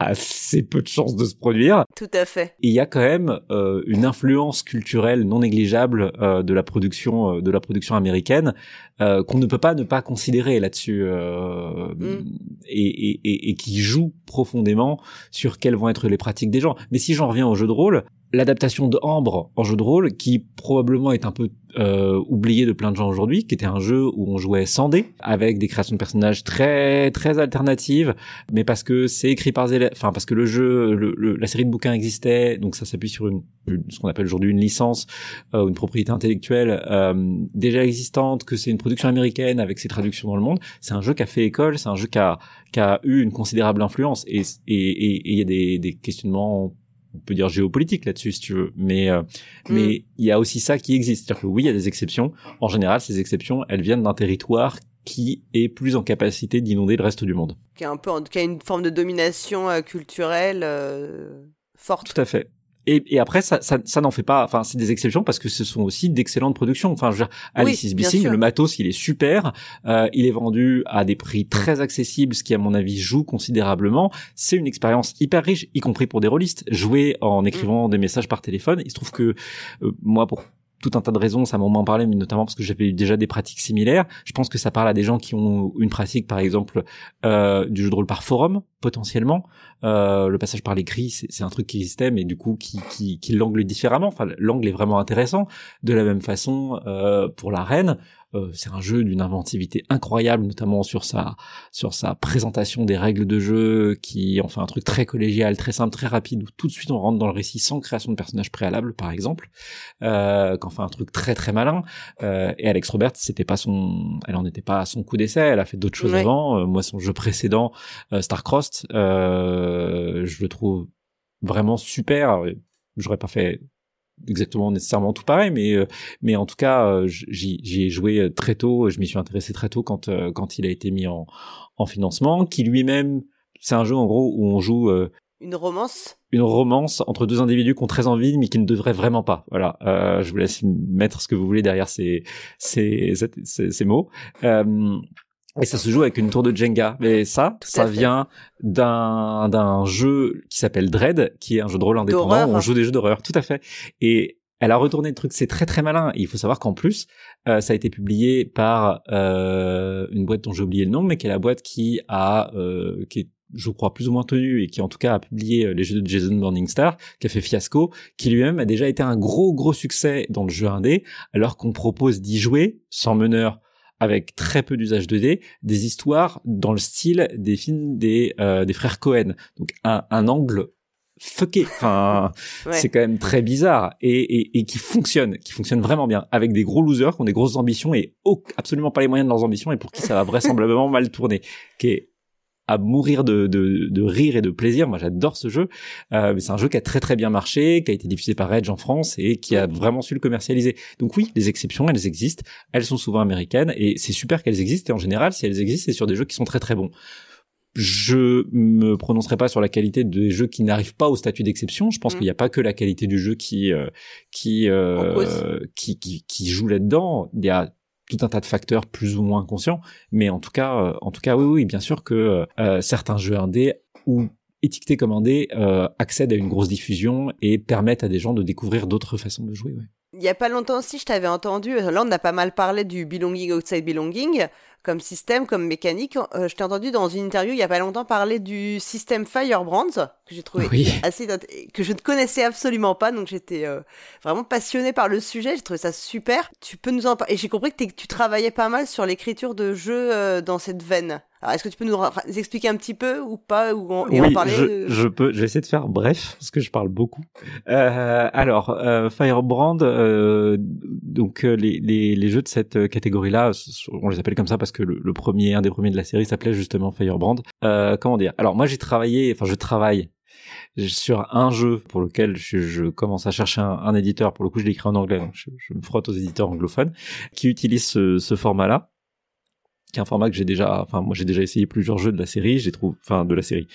assez peu de chances de se produire. Tout à fait. il y a quand même euh, une influence culturelle non négligeable euh, de la production euh, de la production américaine euh, qu'on ne peut pas ne pas considérer là-dessus euh, mm. et, et, et, qui joue profondément sur quelles vont être les pratiques des gens. Mais si j'en reviens au jeu de rôle, l'adaptation de Ambre en jeu de rôle, qui probablement est un peu euh, oublié de plein de gens aujourd'hui, qui était un jeu où on jouait sans dés, avec des créations de personnages très très alternatives, mais parce que c'est écrit par Zélé, enfin parce que le jeu, le, la série de bouquins existait, donc ça s'appuie sur une, ce qu'on appelle aujourd'hui une licence, euh, une propriété intellectuelle euh, déjà existante, que c'est une production américaine avec ses traductions dans le monde. C'est un jeu qui a fait école, c'est un jeu qui a, qui a eu une considérable influence, et il et, y a des, des questionnements on peut dire géopolitique là-dessus si tu veux, mais euh, mm. mais il y a aussi ça qui existe, c'est-à-dire que oui, il y a des exceptions. En général, ces exceptions, elles viennent d'un territoire qui est plus en capacité d'inonder le reste du monde. Qui a un peu, qui a une forme de domination euh, culturelle euh, forte. Tout à fait. Et, et après, ça, ça, ça n'en fait pas. Enfin, c'est des exceptions parce que ce sont aussi d'excellentes productions. Enfin, je veux dire, Alice is Missing, le matos, il est super. Euh, il est vendu à des prix très accessibles, ce qui, à mon avis, joue considérablement. C'est une expérience hyper riche, y compris pour des rôlistes. Jouer en écrivant mm. des messages par téléphone. Il se trouve que euh, moi, pour tout un tas de raisons, ça m'a moins parlé, mais notamment parce que j'avais eu déjà des pratiques similaires. Je pense que ça parle à des gens qui ont une pratique, par exemple, euh, du jeu de rôle par forum, potentiellement. Euh, le passage par l'écrit, c'est un truc qui existait, mais du coup, qui, qui, qui l'angle différemment. Enfin, l'angle est vraiment intéressant. De la même façon, euh, pour la reine, euh, c'est un jeu d'une inventivité incroyable, notamment sur sa sur sa présentation des règles de jeu, qui en fait un truc très collégial, très simple, très rapide, où tout de suite on rentre dans le récit sans création de personnage préalable, par exemple. Euh, qu'en fait un truc très très malin. Euh, et Alex Roberts, c'était pas son, elle en était pas à son coup d'essai. Elle a fait d'autres choses avant. Euh, moi, son jeu précédent, Starcrossed, je le trouve vraiment super. J'aurais pas fait exactement nécessairement tout pareil, mais euh, mais en tout cas, euh, j'y ai joué euh, très tôt. Je m'y suis intéressé très tôt quand quand il a été mis en en financement. Qui lui-même, c'est un jeu en gros où on joue une romance? une romance entre deux individus qui ont très envie mais qui ne devraient vraiment pas. Voilà, euh, je vous laisse mettre ce que vous voulez derrière ces ces ces, ces mots. Euh, et ça se joue avec une tour de Jenga. Mais ça, ça vient d'un d'un jeu qui s'appelle Dread, qui est un jeu de rôle indépendant où on joue des jeux d'horreur. Tout à fait. Et elle a retourné le truc. C'est très très malin. il faut savoir qu'en plus, euh, ça a été publié par euh, une boîte dont j'ai oublié le nom, mais qui est la boîte qui a euh, qui est je crois plus ou moins tenue et qui en tout cas a publié euh, les jeux de Jason Morningstar, qui a fait Fiasco, qui lui-même a déjà été un gros gros succès dans le jeu indé, alors qu'on propose d'y jouer sans meneur, avec très peu d'usage de dés, des histoires dans le style des films des, euh, des frères Cohen. Donc un, un angle fucké. Enfin, c'est quand même très bizarre et, et, et, qui fonctionne, qui fonctionne vraiment bien, avec des gros losers qui ont des grosses ambitions et absolument pas les moyens de leurs ambitions et pour qui ça va vraisemblablement mal tourner. Qui est à mourir de, de, de, rire et de plaisir. Moi, j'adore ce jeu. Euh, c'est un jeu qui a très très bien marché, qui a été diffusé par Edge en France et qui a vraiment su le commercialiser. Donc oui, les exceptions, elles existent. Elles sont souvent américaines et c'est super qu'elles existent. Et en général, si elles existent, c'est sur des jeux qui sont très très bons. Je me prononcerai pas sur la qualité des jeux qui n'arrivent pas au statut d'exception. Je pense mmh. qu'il n'y a pas que la qualité du jeu qui euh, qui, euh, qui, qui qui joue là-dedans. Il y a tout un tas de facteurs plus ou moins conscients, mais en tout cas, euh, en tout cas, oui, oui, bien sûr que euh, euh, certains jeux indés ou étiquetés comme indés accèdent à une grosse diffusion et permettent à des gens de découvrir d'autres façons de jouer. Il y a pas longtemps aussi, je t'avais entendu. Là, on a pas mal parlé du belonging outside belonging comme système, comme mécanique. je t'ai entendu dans une interview il y a pas longtemps parler du système Firebrands que j'ai trouvé assez que je ne connaissais absolument pas, donc j'étais vraiment passionné par le sujet. J'ai trouvé ça super. Tu peux nous en parler Et j'ai compris que tu travaillais pas mal sur l'écriture de jeux dans cette veine. Alors, est-ce que tu peux nous expliquer un petit peu ou pas ou et en parler je, je, peux. Je vais essayer de faire bref parce que je parle beaucoup. Euh, alors, euh, Firebrand, euh, donc euh, les, les, les, jeux de cette catégorie-là, on les appelle comme ça parce que le, le, premier, un des premiers de la série s'appelait justement Firebrand. Euh, comment dire? Alors moi, j'ai travaillé, enfin, je travaille sur un jeu pour lequel je, je commence à chercher un, un, éditeur. Pour le coup, je l'écris en anglais, donc je, je, me frotte aux éditeurs anglophones qui utilisent ce, ce format-là qui est un format que j'ai déjà, enfin moi j'ai déjà essayé plusieurs jeux de la série, j'ai trouve, enfin de la série.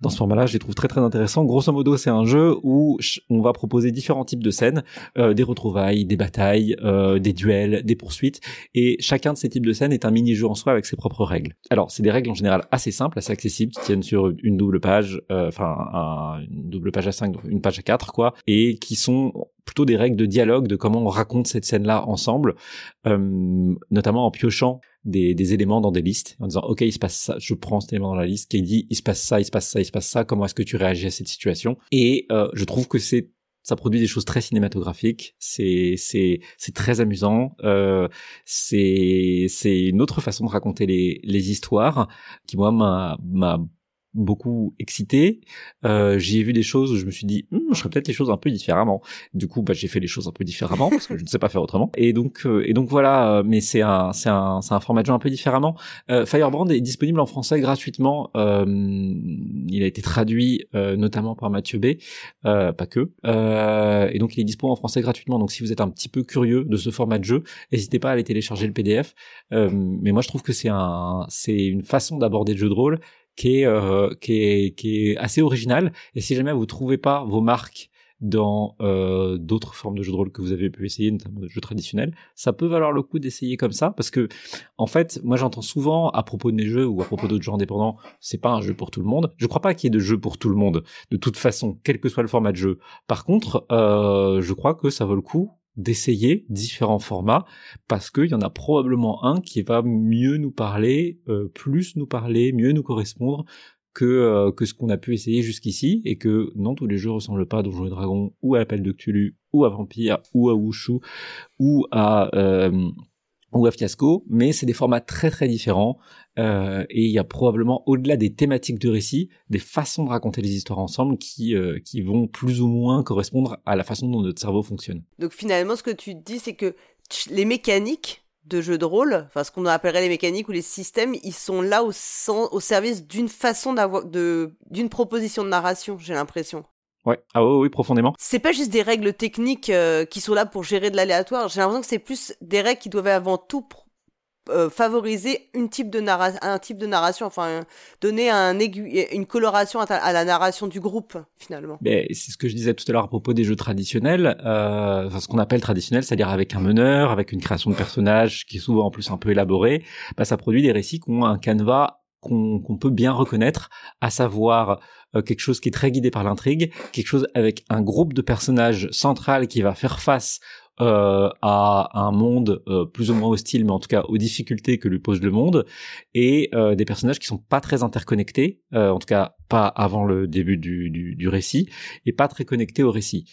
Dans ce format-là, je les trouve très très intéressants. Grosso modo, c'est un jeu où on va proposer différents types de scènes, euh, des retrouvailles, des batailles, euh, des duels, des poursuites, et chacun de ces types de scènes est un mini-jeu en soi avec ses propres règles. Alors c'est des règles en général assez simples, assez accessibles, qui tiennent sur une double page, euh, enfin une double page à 5, une page à 4 quoi, et qui sont plutôt des règles de dialogue de comment on raconte cette scène-là ensemble, euh, notamment en piochant des, des, éléments dans des listes en disant ok il se passe ça je prends cet élément dans la liste qui dit il se passe ça il se passe ça il se passe ça comment est-ce que tu réagis à cette situation? Et euh, je trouve que c'est ça produit des choses très cinématographiques, c'est c'est c'est très amusant, euh, c'est c'est une autre façon de raconter les les histoires qui moi m'a m'a beaucoup excité. Euh, j'ai vu des choses où je me suis dit, hm, je ferais peut-être les choses un peu différemment. Du coup, bah, j'ai fait les choses un peu différemment parce que je ne sais pas faire autrement. Et donc, euh, et donc voilà. Euh, mais c'est un, c'est un, c'est un format de jeu un peu différemment. Euh, Firebrand est disponible en français gratuitement. Euh, il a été traduit notamment par Mathieu B. pas que. et donc, il est dispo en français gratuitement. Donc, si vous êtes un petit peu curieux de ce format de jeu, n'hésitez pas à aller télécharger le PDF. mais moi, je trouve que c'est un, c'est une façon d'aborder le jeu de rôle qui est, euh, qui est, assez original. Et si jamais vous trouvez pas vos marques dans euh, d'autres formes de jeux de rôle que vous avez pu essayer, notamment de jeux traditionnels, ça peut valoir le coup d'essayer comme ça, parce que en fait, moi j'entends souvent à propos de mes jeux ou à propos d'autres jeux indépendants, c'est pas un jeu pour tout le monde. Je crois pas qu'il y ait de jeu pour tout le monde, de toute façon, quel que soit le format de jeu. Par contre, euh, je crois que ça vaut le coup d'essayer différents formats parce qu'il y en a probablement un qui va mieux nous parler, euh, plus nous parler, mieux nous correspondre que euh, que ce qu'on a pu essayer jusqu'ici et que non tous les jeux ressemblent pas à Donjons et Dragons ou à l'appel de Cthulhu ou à Vampire ou à Wushu ou à euh, ou Fiasco, mais c'est des formats très très différents euh, et il y a probablement au-delà des thématiques de récit, des façons de raconter les histoires ensemble qui euh, qui vont plus ou moins correspondre à la façon dont notre cerveau fonctionne. Donc finalement, ce que tu dis, c'est que les mécaniques de jeux de rôle, enfin ce qu'on appellerait les mécaniques ou les systèmes, ils sont là au, au service d'une façon d'avoir, de, d'une proposition de narration, j'ai l'impression. Ouais, ah oui, oui, profondément. C'est pas juste des règles techniques euh, qui sont là pour gérer de l'aléatoire. J'ai l'impression que c'est plus des règles qui doivent avant tout euh, favoriser une type de un type de narration, enfin donner un une coloration à, la narration du groupe finalement. Mais c'est ce que je disais tout à l'heure à propos des jeux traditionnels, euh, enfin, ce qu'on appelle traditionnel, c'est-à-dire avec un meneur, avec une création de personnages qui est souvent en plus un peu élaborée, bah, ça produit des récits qui ont un canevas qu'on peut bien reconnaître, à savoir euh, quelque chose qui est très guidé par l'intrigue, quelque chose avec un groupe de personnages central qui va faire face euh, à un monde euh, plus ou moins hostile, mais en tout cas aux difficultés que lui pose le monde, et euh, des personnages qui sont pas très interconnectés, euh, en tout cas pas avant le début du, du, du, récit, et pas très connectés au récit.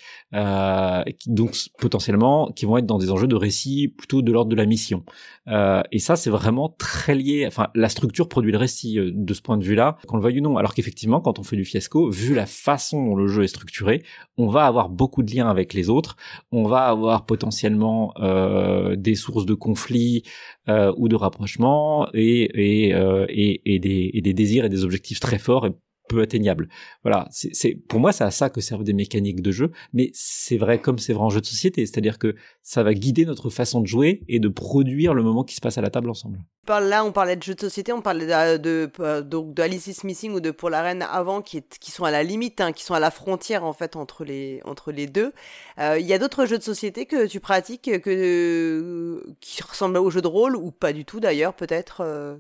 donc potentiellement qui vont être dans des enjeux de récit plutôt de l'ordre de la mission. et ça c'est vraiment très lié, enfin la structure produit le récit de ce point de vue-là, qu'on le veuille ou non. Alors qu'effectivement quand on fait du fiasco, vu la façon dont le jeu est structuré, on va avoir beaucoup de liens avec les autres, on va avoir potentiellement euh, des sources de conflits euh, ou de rapprochement euh, et, des, et des désirs et des objectifs très forts peu atteignables. Voilà, c'est pour moi c'est à ça que servent des mécaniques de jeu, mais c'est vrai comme c'est vrai en jeu de société, c'est-à-dire que ça va guider notre façon de jouer et de produire le moment qui se passe à la table ensemble. Là, on parlait de jeux de société, on parlait de, euh, donc de Alice is Missing ou de Pour la Reine avant, qui sont à la limite, hein, qui sont à la frontière en fait entre les, entre les deux. Euh, il y a d'autres jeux de société que tu pratiques que, qui ressemblent aux jeux de rôle ou pas du tout d'ailleurs, peut-être, euh,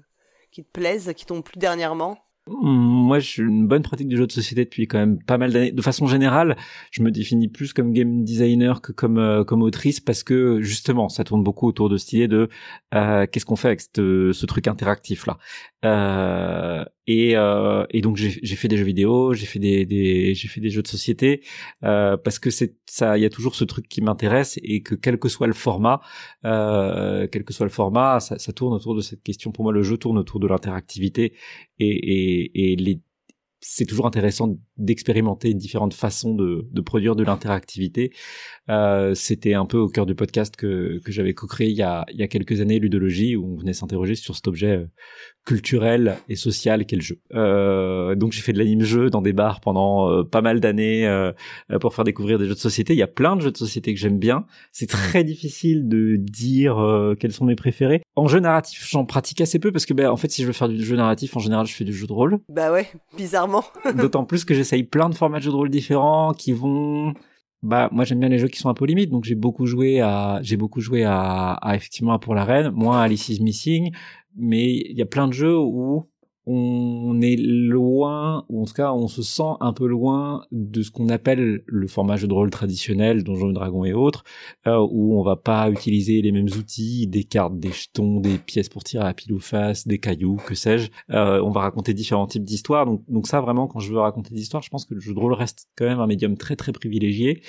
qui te plaisent, qui t'ont plu dernièrement? Moi, j'ai une bonne pratique du jeu de société depuis quand même pas mal d'années. De façon générale, je me définis plus comme game designer que comme euh, comme autrice parce que justement, ça tourne beaucoup autour de cette idée de euh, qu'est-ce qu'on fait avec ce truc interactif là. Euh, et, euh, et donc j'ai fait des jeux vidéo, j'ai fait des, des j'ai fait des jeux de société euh, parce que c'est ça, il y a toujours ce truc qui m'intéresse et que quel que soit le format, euh, quel que soit le format, ça, ça tourne autour de cette question. Pour moi, le jeu tourne autour de l'interactivité et, et, et les c'est toujours intéressant d'expérimenter différentes façons de, de produire de l'interactivité. Euh, C'était un peu au cœur du podcast que, que j'avais co-créé il, y a, il y a quelques années, Ludologie, où on venait s'interroger sur cet objet euh, culturel et social qu'est le jeu. Euh, donc j'ai fait de l'anime-jeu dans des bars pendant euh, pas mal d'années euh, pour faire découvrir des jeux de société. Il y a plein de jeux de société que j'aime bien. C'est très difficile de dire quels sont mes préférés. En jeu narratif, j'en pratique assez peu parce que ben, en fait, si je veux faire du jeu narratif, en général, je fais du jeu de rôle. Bah ouais, bizarrement. D'autant plus que j'essaye plein de formats de jeux de rôle différents qui vont bah moi j'aime bien les jeux qui sont un peu limites. Donc j'ai beaucoup joué à j'ai beaucoup joué à, à effectivement à pour la reine moins Alice is Missing. Mais il y a plein de jeux où on est loin, ou en tout cas on se sent un peu loin de ce qu'on appelle le format jeu de rôle traditionnel, Donjons et Dragons et autres, euh, où on va pas utiliser les mêmes outils, des cartes, des jetons, des pièces pour tirer à pile ou face, des cailloux, que sais-je. Euh, on va raconter différents types d'histoires. Donc, donc ça vraiment, quand je veux raconter des histoires, je pense que le jeu de rôle reste quand même un médium très très privilégié.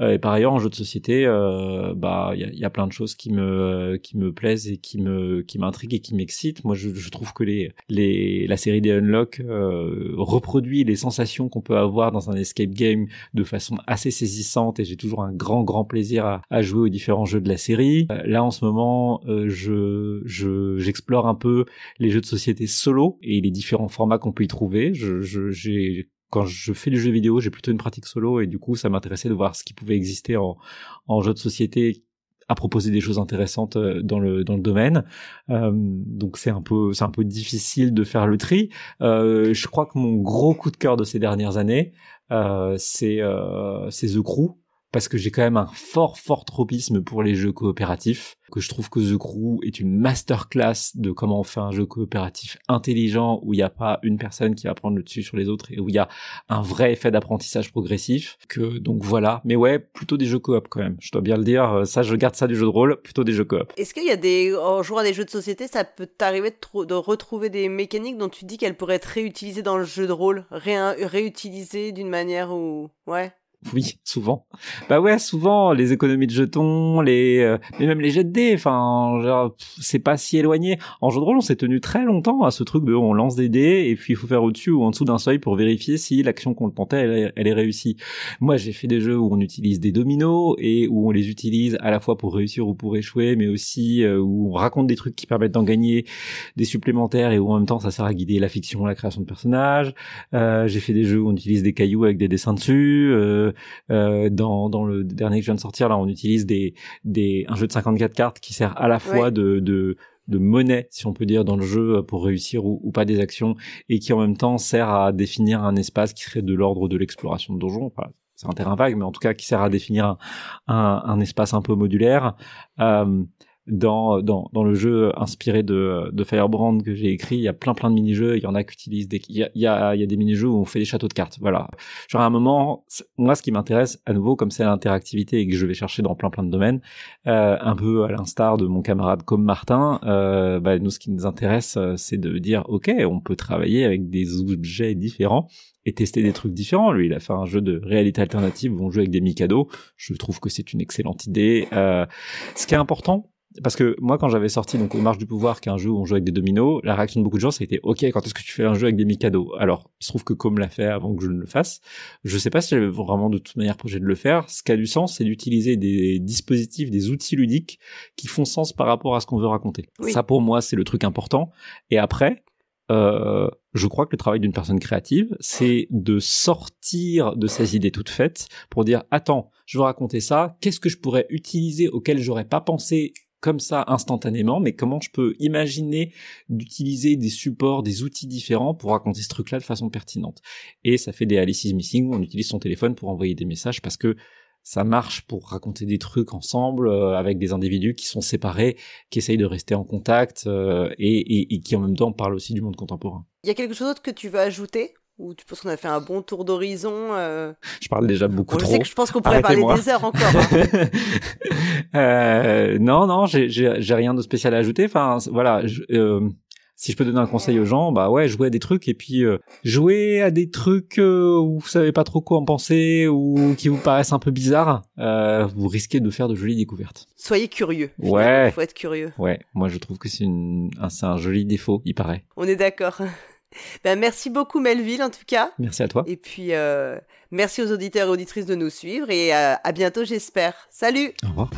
Euh, et par ailleurs, en jeu de société, euh, bah il y a, plein de choses qui me qui me plaisent et qui me qui m'intriguent et qui m'excitent. Moi, je, je trouve que les les la série des Unlock euh, reproduit les sensations qu'on peut avoir dans un escape game de façon assez saisissante et j'ai toujours un grand grand plaisir à, jouer aux différents jeux de la série. Euh, là en ce moment, euh, je j'explore un peu les jeux de société solo et les différents formats qu'on peut y trouver. Quand je fais du jeu vidéo, j'ai plutôt une pratique solo et du coup, ça m'intéressait de voir ce qui pouvait exister en, en jeu de société à proposer des choses intéressantes dans le dans le domaine. donc c'est un peu c'est un peu difficile de faire le tri. je crois que mon gros coup de cœur de ces dernières années, c'est c'est The Crew parce que j'ai quand même un fort fort tropisme pour les jeux coopératifs que je trouve que The Crew est une masterclass de comment on fait un jeu coopératif intelligent où il n'y a pas une personne qui va prendre le dessus sur les autres et où il y a un vrai effet d'apprentissage progressif que donc voilà. Mais ouais plutôt des jeux coop quand même. Je dois bien le dire ça je garde ça du jeu de rôle plutôt des jeux coop. Est-ce qu'il y a des en jouant à des jeux de société ça peut t'arriver de, retrouver des mécaniques dont tu dis qu'elles pourraient être réutilisées dans le jeu de rôle? Ré réutilisées d'une manière où ouais? oui, souvent. Bah ouais, souvent les économies de jetons, les euh, mais même les jets de dés, enfin, c'est pas si éloigné. En jeu de rôle, on s'est tenu très longtemps à ce truc de on lance des dés et puis il faut faire au-dessus ou en dessous d'un seuil pour vérifier si l'action qu'on tentait elle, est réussie. Moi, j'ai fait des jeux où on utilise des dominos et où on les utilise à la fois pour réussir ou pour échouer, mais aussi euh, où on raconte des trucs qui permettent d'en gagner des supplémentaires et où en même temps ça sert à guider la fiction, la création de personnages. Euh, j'ai fait des jeux où on utilise des cailloux avec des dessins dessus. Euh, dans, dans le dernier que je viens de sortir, là, on utilise des, des, un jeu de 54 cartes qui sert à la fois de, de, de monnaie, si on peut dire, dans le jeu pour réussir ou, pas des actions, et qui en même temps sert à définir un espace qui serait de l'ordre de l'exploration de donjon. c'est un terrain vague, mais en tout cas qui sert à définir un, un, un espace un peu modulaire. Euh, dans, dans, dans le jeu inspiré de, de Firebrand que j'ai écrit, il y a plein plein de mini-jeux, il y en a qui utilisent des, il y a, il y a, des mini-jeux où on fait des châteaux de cartes, voilà. Genre à un moment, moi ce qui m'intéresse à nouveau, comme c'est l'interactivité et que je vais chercher dans plein plein de domaines, euh, un peu à l'instar de mon camarade comme Martin, euh, bah, nous ce qui nous intéresse, euh, c'est de dire, ok, on peut travailler avec des objets différents et tester des trucs différents. Lui, il a fait un jeu de réalité alternative où on joue avec des Mikado. Je trouve que c'est une excellente idée. Euh, ce qui est important, parce que moi quand j'avais sorti donc au marge du pouvoir qui est un jeu où on joue avec des dominos la réaction de beaucoup de gens c'était ok quand est-ce que tu fais un jeu avec des Mikado? Alors il se trouve que comme l'a fait avant que je ne le fasse. Je sais pas si j'avais vraiment de toute manière projet de le faire. Ce qui a du sens c'est d'utiliser des dispositifs des outils ludiques qui font sens par rapport à ce qu'on veut raconter. Ça pour moi c'est le truc important. Et après euh, je crois que le travail d'une personne créative, c'est de sortir de ses idées toutes faites pour dire attends, je veux raconter ça, qu'est-ce que je pourrais utiliser auquel j'aurais pas pensé comme ça instantanément, mais comment je peux imaginer d'utiliser des supports, des outils différents pour raconter ce truc-là de façon pertinente. Et ça fait des Alice Missing où on utilise son téléphone pour envoyer des messages parce que ça marche pour raconter des trucs ensemble euh, avec des individus qui sont séparés, qui essayent de rester en contact euh, et, et, qui en même temps parlent aussi du monde contemporain. Il y a quelque chose d'autre que tu veux ajouter? Ou tu penses qu'on a fait un bon tour d'horizon euh... Je parle déjà beaucoup trop. Je sais que je pense qu'on pourrait parler des heures encore. Hein. euh, non, non, j'ai rien de spécial à ajouter. Enfin, voilà. Je, euh, si je peux donner un conseil aux gens, bah ouais, jouer à des trucs et puis jouer à des trucs où vous savez pas trop quoi en penser ou qui vous paraissent un peu bizarres, vous risquez de faire de jolies découvertes. Soyez curieux. Ouais. Il faut être curieux. Ouais. Moi, je trouve que c'est un, un joli défaut, il paraît. On est d'accord. Ben, merci beaucoup Melville en tout cas. Merci à toi. Et puis euh, merci aux auditeurs et auditrices de nous suivre et euh, à bientôt j'espère. Salut Au revoir.